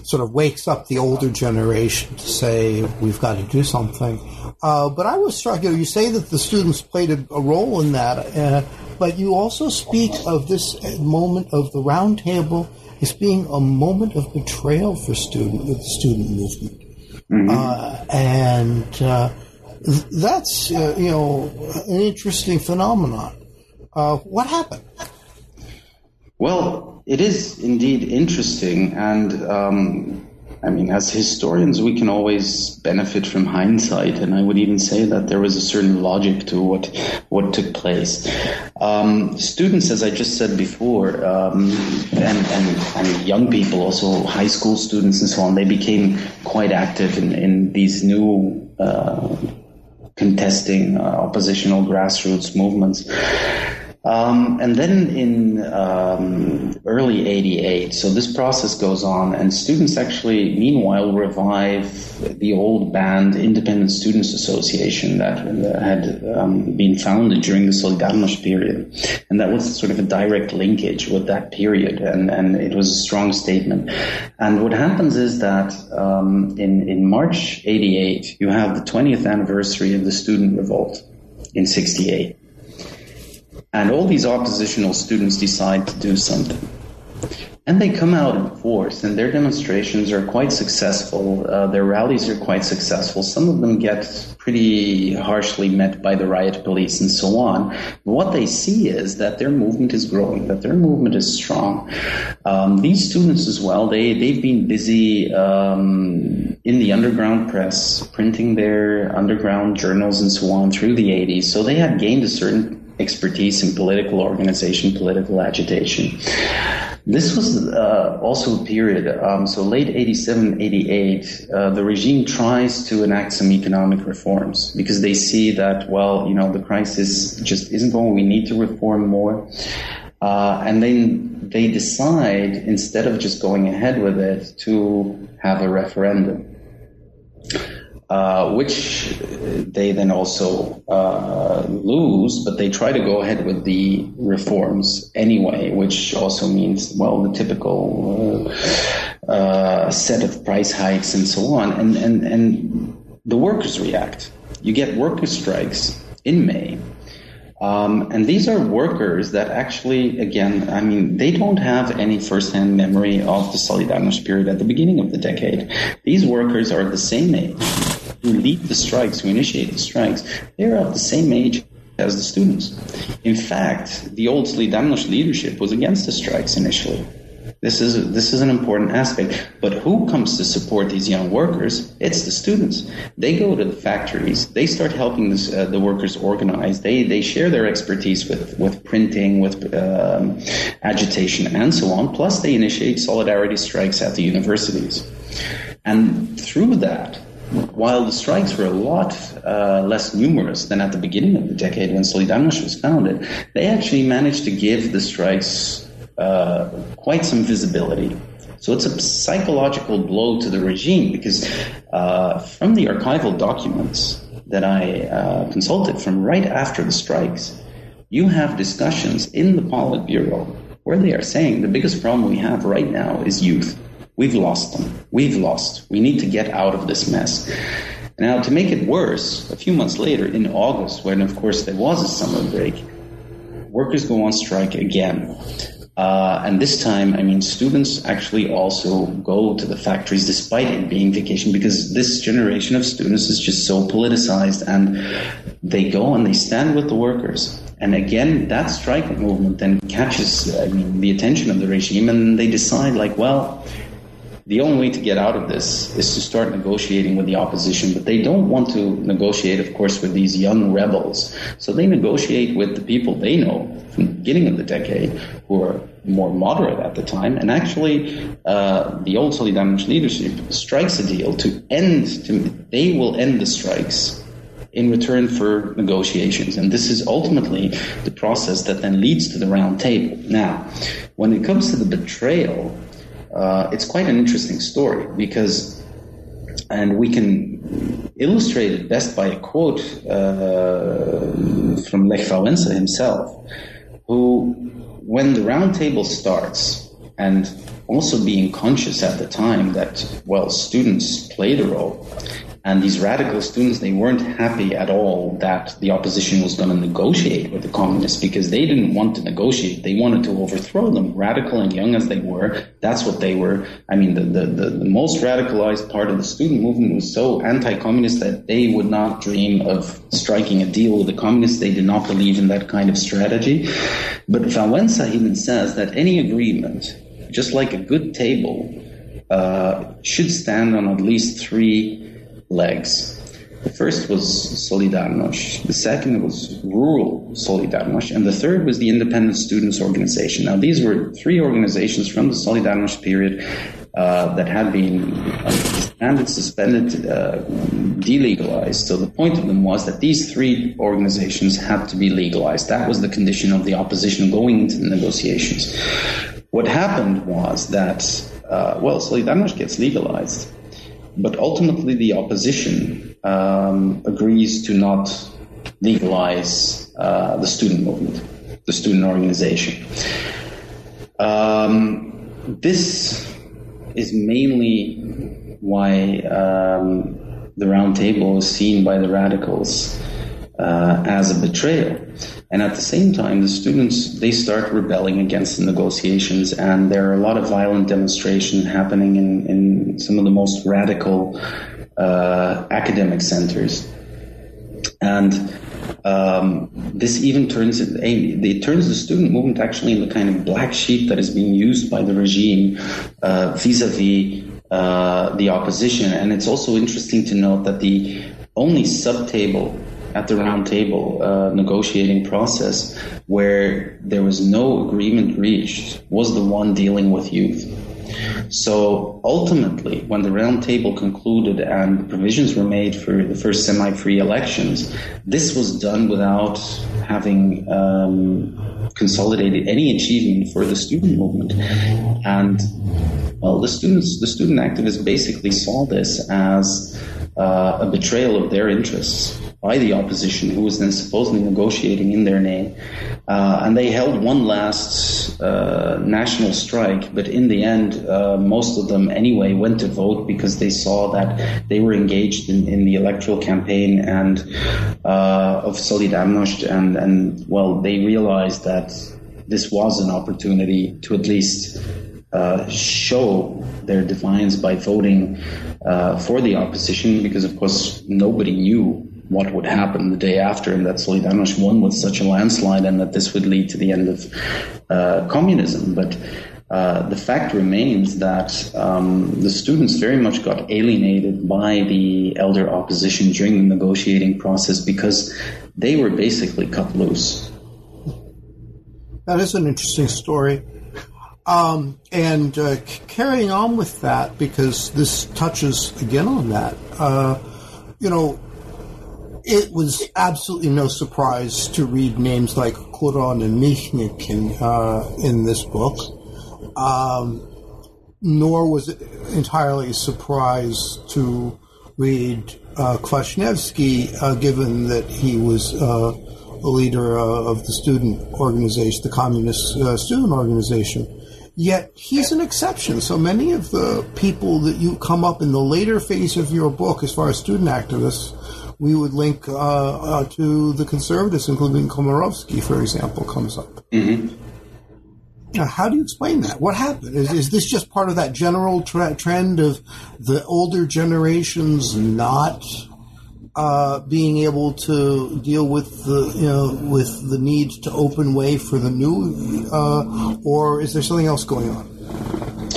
sort of wakes up the older generation to say, we've got to do something. Uh, but I was struck, you know, you say that the students played a, a role in that, uh, but you also speak of this moment of the roundtable as being a moment of betrayal for student, with the student movement. Mm-hmm. Uh, and, uh, that's uh, you know an interesting phenomenon. Uh, what happened? Well, it is indeed interesting, and um, I mean, as historians, we can always benefit from hindsight, and I would even say that there was a certain logic to what what took place. Um, students, as I just said before, um, and, and, and young people, also high school students and so on, they became quite active in, in these new. Uh, contesting uh, oppositional grassroots movements. Um, and then in um, early 88, so this process goes on, and students actually, meanwhile, revive the old banned Independent Students Association that had um, been founded during the Solidarność period. And that was sort of a direct linkage with that period, and, and it was a strong statement. And what happens is that um, in, in March 88, you have the 20th anniversary of the student revolt in 68 and all these oppositional students decide to do something. And they come out in force, and their demonstrations are quite successful. Uh, their rallies are quite successful. Some of them get pretty harshly met by the riot police and so on. But what they see is that their movement is growing, that their movement is strong. Um, these students as well, they, they've been busy um, in the underground press, printing their underground journals and so on through the 80s. So they had gained a certain expertise in political organization, political agitation. This was uh, also a period, um, so late 87, 88, uh, the regime tries to enact some economic reforms because they see that, well, you know, the crisis just isn't going, we need to reform more. Uh, and then they decide, instead of just going ahead with it, to have a referendum. Uh, which they then also uh, lose, but they try to go ahead with the reforms anyway, which also means, well, the typical uh, uh set of price hikes and so on. And, and, and the workers react. You get worker strikes in May. Um, and these are workers that actually, again, I mean, they don't have any firsthand memory of the Solidarność period at the beginning of the decade. These workers are the same age who lead the strikes, who initiate the strikes, they're of the same age as the students. In fact, the old Solidarność leadership was against the strikes initially. This is this is an important aspect. But who comes to support these young workers? It's the students. They go to the factories. They start helping this, uh, the workers organize. They they share their expertise with with printing, with um, agitation, and so on. Plus, they initiate solidarity strikes at the universities, and through that, while the strikes were a lot uh, less numerous than at the beginning of the decade when Solidarność was founded, they actually managed to give the strikes uh, quite some visibility. So it's a psychological blow to the regime because uh, from the archival documents that I uh, consulted from right after the strikes, you have discussions in the Politburo where they are saying the biggest problem we have right now is youth. We've lost them. We've lost. We need to get out of this mess. Now, to make it worse, a few months later, in August, when of course there was a summer break, workers go on strike again. Uh, and this time, I mean, students actually also go to the factories despite it being vacation because this generation of students is just so politicized and they go and they stand with the workers. And again, that strike movement then catches, I mean, the attention of the regime and they decide like, well, the only way to get out of this is to start negotiating with the opposition. But they don't want to negotiate, of course, with these young rebels. So they negotiate with the people they know from the beginning of the decade who are more moderate at the time. And actually, uh, the old Solidarność leadership strikes a deal to end, to, they will end the strikes in return for negotiations. And this is ultimately the process that then leads to the round table. Now, when it comes to the betrayal, uh, it's quite an interesting story because, and we can illustrate it best by a quote uh, from Lech Wałęsa himself, who, when the roundtable starts, and also being conscious at the time that, well, students played a role, and these radical students, they weren't happy at all that the opposition was going to negotiate with the communists because they didn't want to negotiate. They wanted to overthrow them. Radical and young as they were, that's what they were. I mean, the, the, the, the most radicalized part of the student movement was so anti-communist that they would not dream of striking a deal with the communists. They did not believe in that kind of strategy. But Wałęsa even says that any agreement, just like a good table, uh, should stand on at least three legs. The first was Solidarność, the second was Rural Solidarność, and the third was the Independent Students Organization. Now, these were three organizations from the Solidarność period uh, that had been and suspended, uh, delegalized. So the point of them was that these three organizations had to be legalized. That was the condition of the opposition going into the negotiations. What happened was that, uh, well, Solidarność gets legalized, but ultimately the opposition um, agrees to not legalize uh, the student movement, the student organization. Um, this is mainly why um, the roundtable is seen by the radicals uh, as a betrayal. And at the same time, the students they start rebelling against the negotiations, and there are a lot of violent demonstrations happening in, in some of the most radical uh, academic centers. And um, this even turns it, it turns the student movement actually in the kind of black sheep that is being used by the regime uh, vis-a-vis uh, the opposition. And it's also interesting to note that the only subtable at the round table uh, negotiating process where there was no agreement reached was the one dealing with youth. So ultimately, when the round table concluded and provisions were made for the first semi free elections, this was done without having um, consolidated any achievement for the student movement. And well, the students, the student activists basically saw this as uh, a betrayal of their interests by the opposition, who was then supposedly negotiating in their name. Uh, and they held one last uh, national strike, but in the end, uh, most of them anyway went to vote because they saw that they were engaged in, in the electoral campaign and uh, of Solidarność, and, and well, they realized that this was an opportunity to at least uh, show their defiance by voting uh, for the opposition because, of course, nobody knew what would happen the day after and that Solidarność won with such a landslide and that this would lead to the end of uh, communism. But uh, the fact remains that um, the students very much got alienated by the elder opposition during the negotiating process because they were basically cut loose. That is an interesting story. Um, and uh, carrying on with that, because this touches again on that, uh, you know, it was absolutely no surprise to read names like Kuron and Michnik in, uh, in this book. Um, nor was it entirely a surprise to read uh, uh, given that he was uh, a leader uh, of the student organization, the Communist uh, Student Organization. Yet he's an exception. So many of the people that you come up in the later phase of your book, as far as student activists, we would link uh, uh, to the conservatives, including Komorowski, for example, comes up. Mm-hmm. Now, how do you explain that? What happened? Is, is this just part of that general tra- trend of the older generations not uh, being able to deal with the you know with the need to open way for the new, uh, or is there something else going on?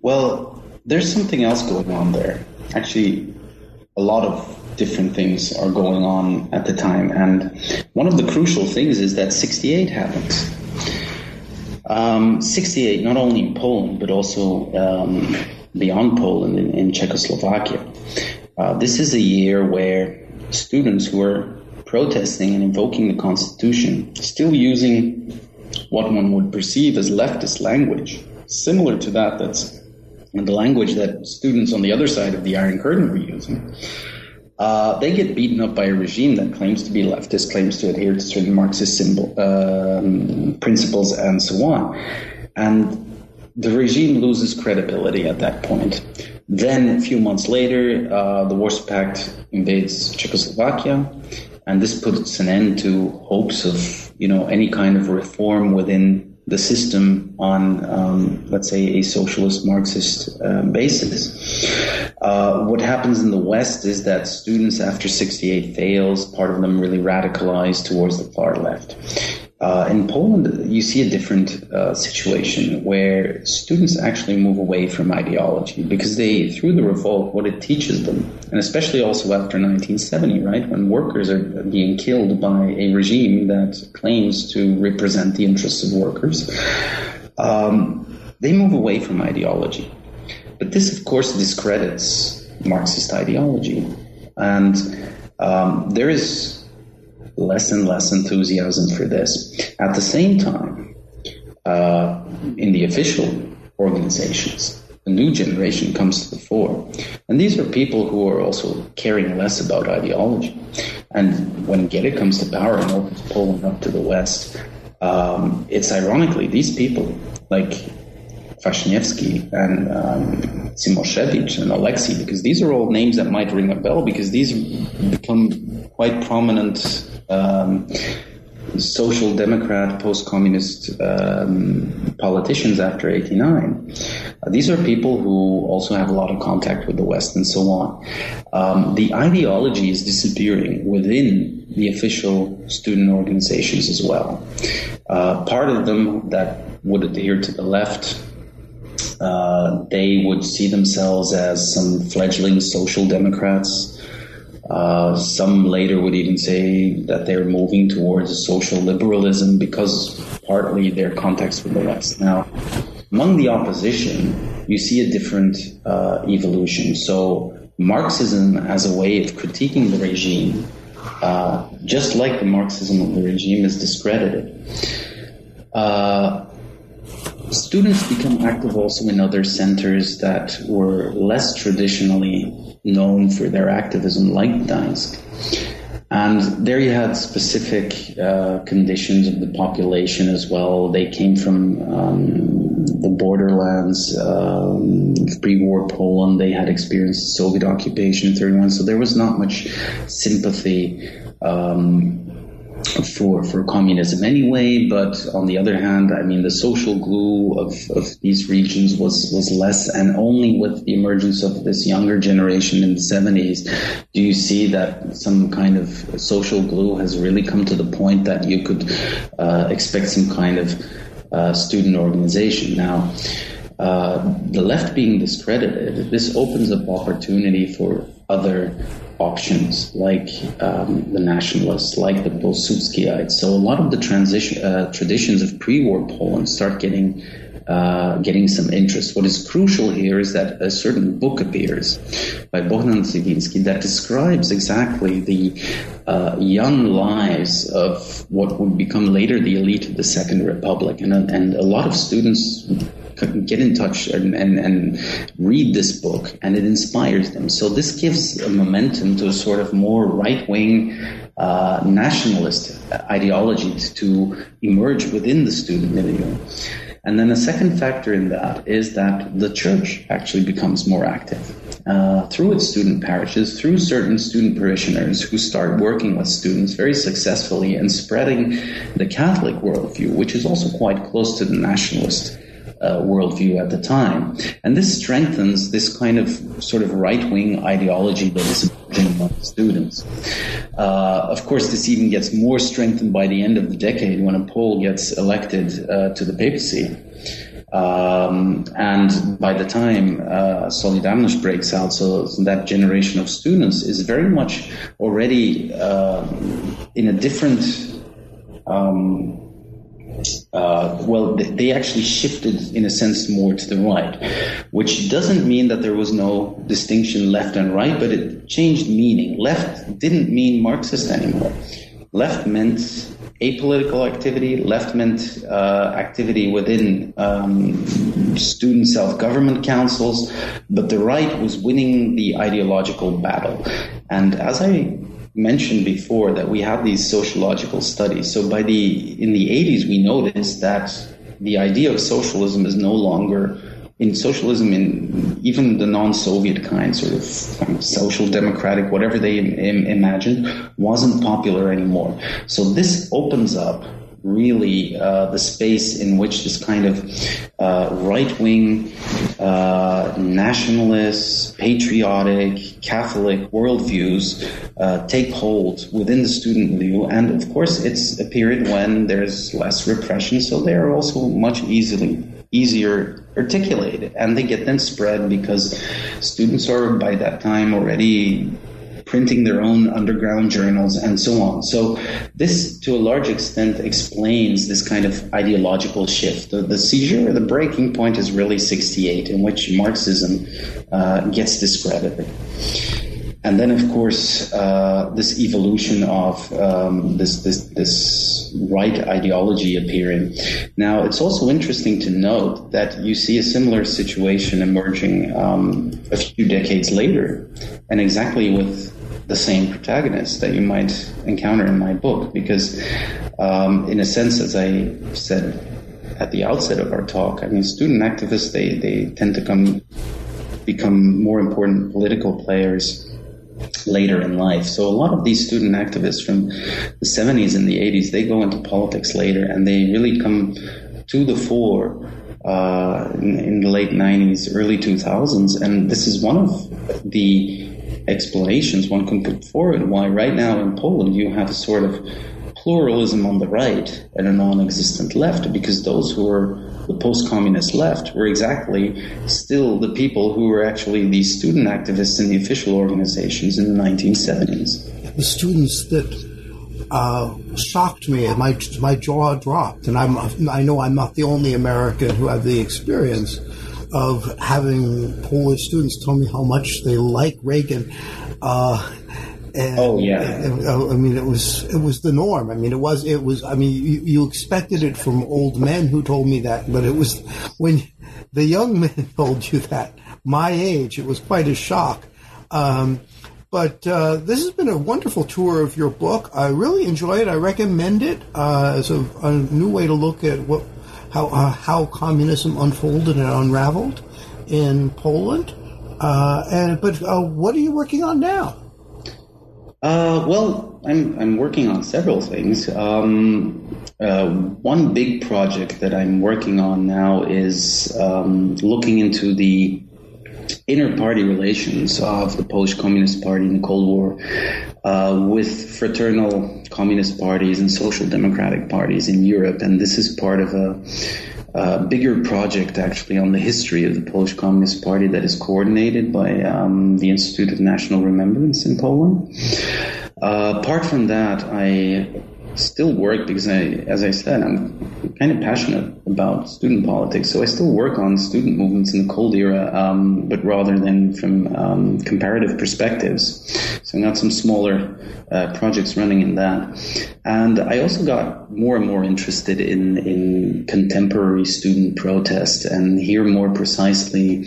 Well, there's something else going on there. Actually, a lot of different things are going on at the time. And one of the crucial things is that 68 happens. Um, 68, not only in Poland, but also um, beyond Poland in, in Czechoslovakia. Uh, this is a year where students who are protesting and invoking the Constitution, still using what one would perceive as leftist language, similar to that that's the language that students on the other side of the Iron Curtain were using. Uh, they get beaten up by a regime that claims to be leftist, claims to adhere to certain Marxist symbol, um, principles, and so on. And the regime loses credibility at that point. Then, a few months later, uh, the Warsaw Pact invades Czechoslovakia, and this puts an end to hopes of, you know, any kind of reform within the system on, um, let's say, a socialist Marxist uh, basis. Uh, what happens in the West is that students after 68 fails, part of them really radicalize towards the far left. Uh, in Poland, you see a different uh, situation where students actually move away from ideology because they, through the revolt, what it teaches them, and especially also after 1970, right, when workers are being killed by a regime that claims to represent the interests of workers, um, they move away from ideology. But this, of course, discredits Marxist ideology. And um, there is less and less enthusiasm for this. At the same time, uh, in the official organizations, a new generation comes to the fore. And these are people who are also caring less about ideology. And when Gierek comes to power and opens Poland up to the West, um, it's ironically these people, like Kwaśniewski and um, Cimoszewicz and Oleksy, because these are all names that might ring a bell because these become quite prominent um, social democrat, post communist um, politicians after 89. Uh, these are people who also have a lot of contact with the West and so on. Um, the ideology is disappearing within the official student organizations as well. Uh, part of them that would adhere to the left uh, they would see themselves as some fledgling social democrats. Uh, some later would even say that they're moving towards social liberalism because partly their context with the West. Now, among the opposition, you see a different uh, evolution. So, Marxism as a way of critiquing the regime, uh, just like the Marxism of the regime, is discredited. Uh, students become active also in other centers that were less traditionally known for their activism, like Gdańsk. And there you had specific uh, conditions of the population as well. They came from um, the borderlands, um, pre-war Poland. They had experienced Soviet occupation in 31, so there was not much sympathy um, for for communism anyway. But on the other hand, I mean, the social glue of, of these regions was was less, and only with the emergence of this younger generation in the seventies do you see that some kind of social glue has really come to the point that you could uh, expect some kind of uh, student organization now. Uh, the left being discredited, this opens up opportunity for other options like um, the nationalists, like the Pilsudskiites. So a lot of the transition uh, traditions of pre-war Poland start getting uh, getting some interest. What is crucial here is that a certain book appears by Bohdan Cywinski that describes exactly the uh, young lives of what would become later the elite of the Second Republic, and and a lot of students get in touch and, and, and read this book, and it inspires them. So this gives a momentum to a sort of more right wing uh, nationalist ideology to emerge within the student milieu. And then a second factor in that is that the church actually becomes more active. Uh, through its student parishes, through certain student parishioners who start working with students very successfully and spreading the Catholic worldview, which is also quite close to the nationalist uh, worldview at the time. And this strengthens this kind of sort of right wing ideology that is emerging among students. Uh, of course, this even gets more strengthened by the end of the decade when a Pole gets elected uh, to the papacy. Um, and by the time uh, Solidarność breaks out, so that generation of students is very much already uh, in a different um, uh, well, they actually shifted in a sense more to the right, which doesn't mean that there was no distinction left and right, but it changed meaning. Left didn't mean Marxist anymore. Left meant apolitical activity, left meant uh, activity within um, student self government councils, but the right was winning the ideological battle. And as I mentioned before that we have these sociological studies. So by the in the 80s, we noticed that the idea of socialism is no longer in socialism in even the non-Soviet kind, sort of social democratic, whatever they Im- imagined, wasn't popular anymore. So this opens up really uh, the space in which this kind of uh, right wing, uh, nationalist, patriotic, Catholic worldviews take hold within the student milieu. And of course, it's a period when there's less repression, so they are also much easily easier articulated and they get then spread because students are by that time already printing their own underground journals, and so on. So, this to a large extent explains this kind of ideological shift. The, the seizure, the breaking point is really 68, in which Marxism uh, gets discredited and then of course uh, this evolution of um, this, this this right ideology appearing. Now it's also interesting to note that you see a similar situation emerging um, a few decades later, and exactly with the same protagonist that you might encounter in my book, because um, in a sense, as I said at the outset of our talk, I mean, student activists they they tend to come become more important political players later in life. So a lot of these student activists from the 70s and the 80s, they go into politics later and they really come to the fore uh, in, in, the late 90s, early 2000s. And this is one of the explanations one can put forward why right now in Poland you have a sort of pluralism on the right and a non-existent left because those who were the post-communist left were exactly still the people who were actually the student activists in the official organizations in the 1970s. The students that uh, shocked me. My my jaw dropped, and I'm I know I'm not the only American who had the experience of having Polish students tell me how much they like Reagan. Uh, and, oh yeah. I mean, it was it was the norm. I mean, it was it was. I mean, you, you expected it from old men who told me that, but it was when the young men told you that. My age, it was quite a shock. Um, but uh, this has been a wonderful tour of your book. I really enjoy it. I recommend it uh, as a, a, new way to look at what how uh, how communism unfolded and unraveled in Poland. Uh, and but uh, what are you working on now? Uh, well, I'm I'm working on several things. Um, uh, one big project that I'm working on now is um, looking into the inner party relations of the Polish Communist Party in the Cold War uh, with fraternal communist parties and social democratic parties in Europe, and this is part of a a bigger project actually on the history of the Polish Communist Party that is coordinated by um, the Institute of National Remembrance in Poland. Uh, apart from that, I still work because I, as I said, I'm kind of passionate about student politics. So I still work on student movements in the cold era, um, but rather than from um, comparative perspectives. So I got some smaller uh, projects running in that, and I also got more and more interested in in contemporary student protest and here more precisely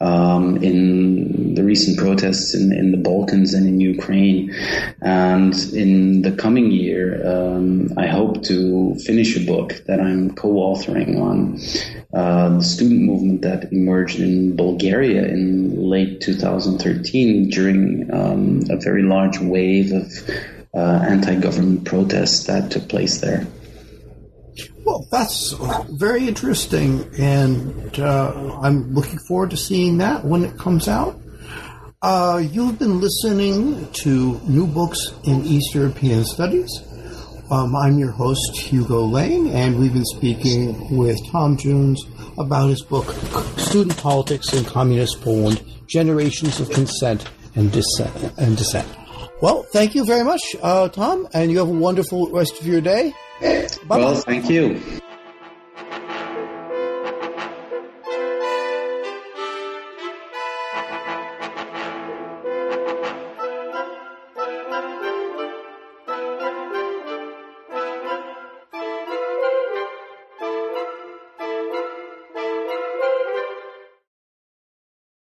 um, in the recent protests in, in the Balkans and in Ukraine. And in the coming year, um, I hope to finish a book that I'm co-authoring on uh, the student movement that emerged in Bulgaria in late 2013 during um, a very large wave of uh, anti-government protests that took place there. Well, that's very interesting, and uh, I'm looking forward to seeing that when it comes out. Uh, you've been listening to New Books in East European Studies. Um, I'm your host, Hugo Lane, and we've been speaking with Tom Junes about his book, Student Politics in Communist Poland Generations of Consent and Dissent. And dissent. Well, thank you very much, uh, Tom, and you have a wonderful rest of your day. Bye-bye. Well, thank you.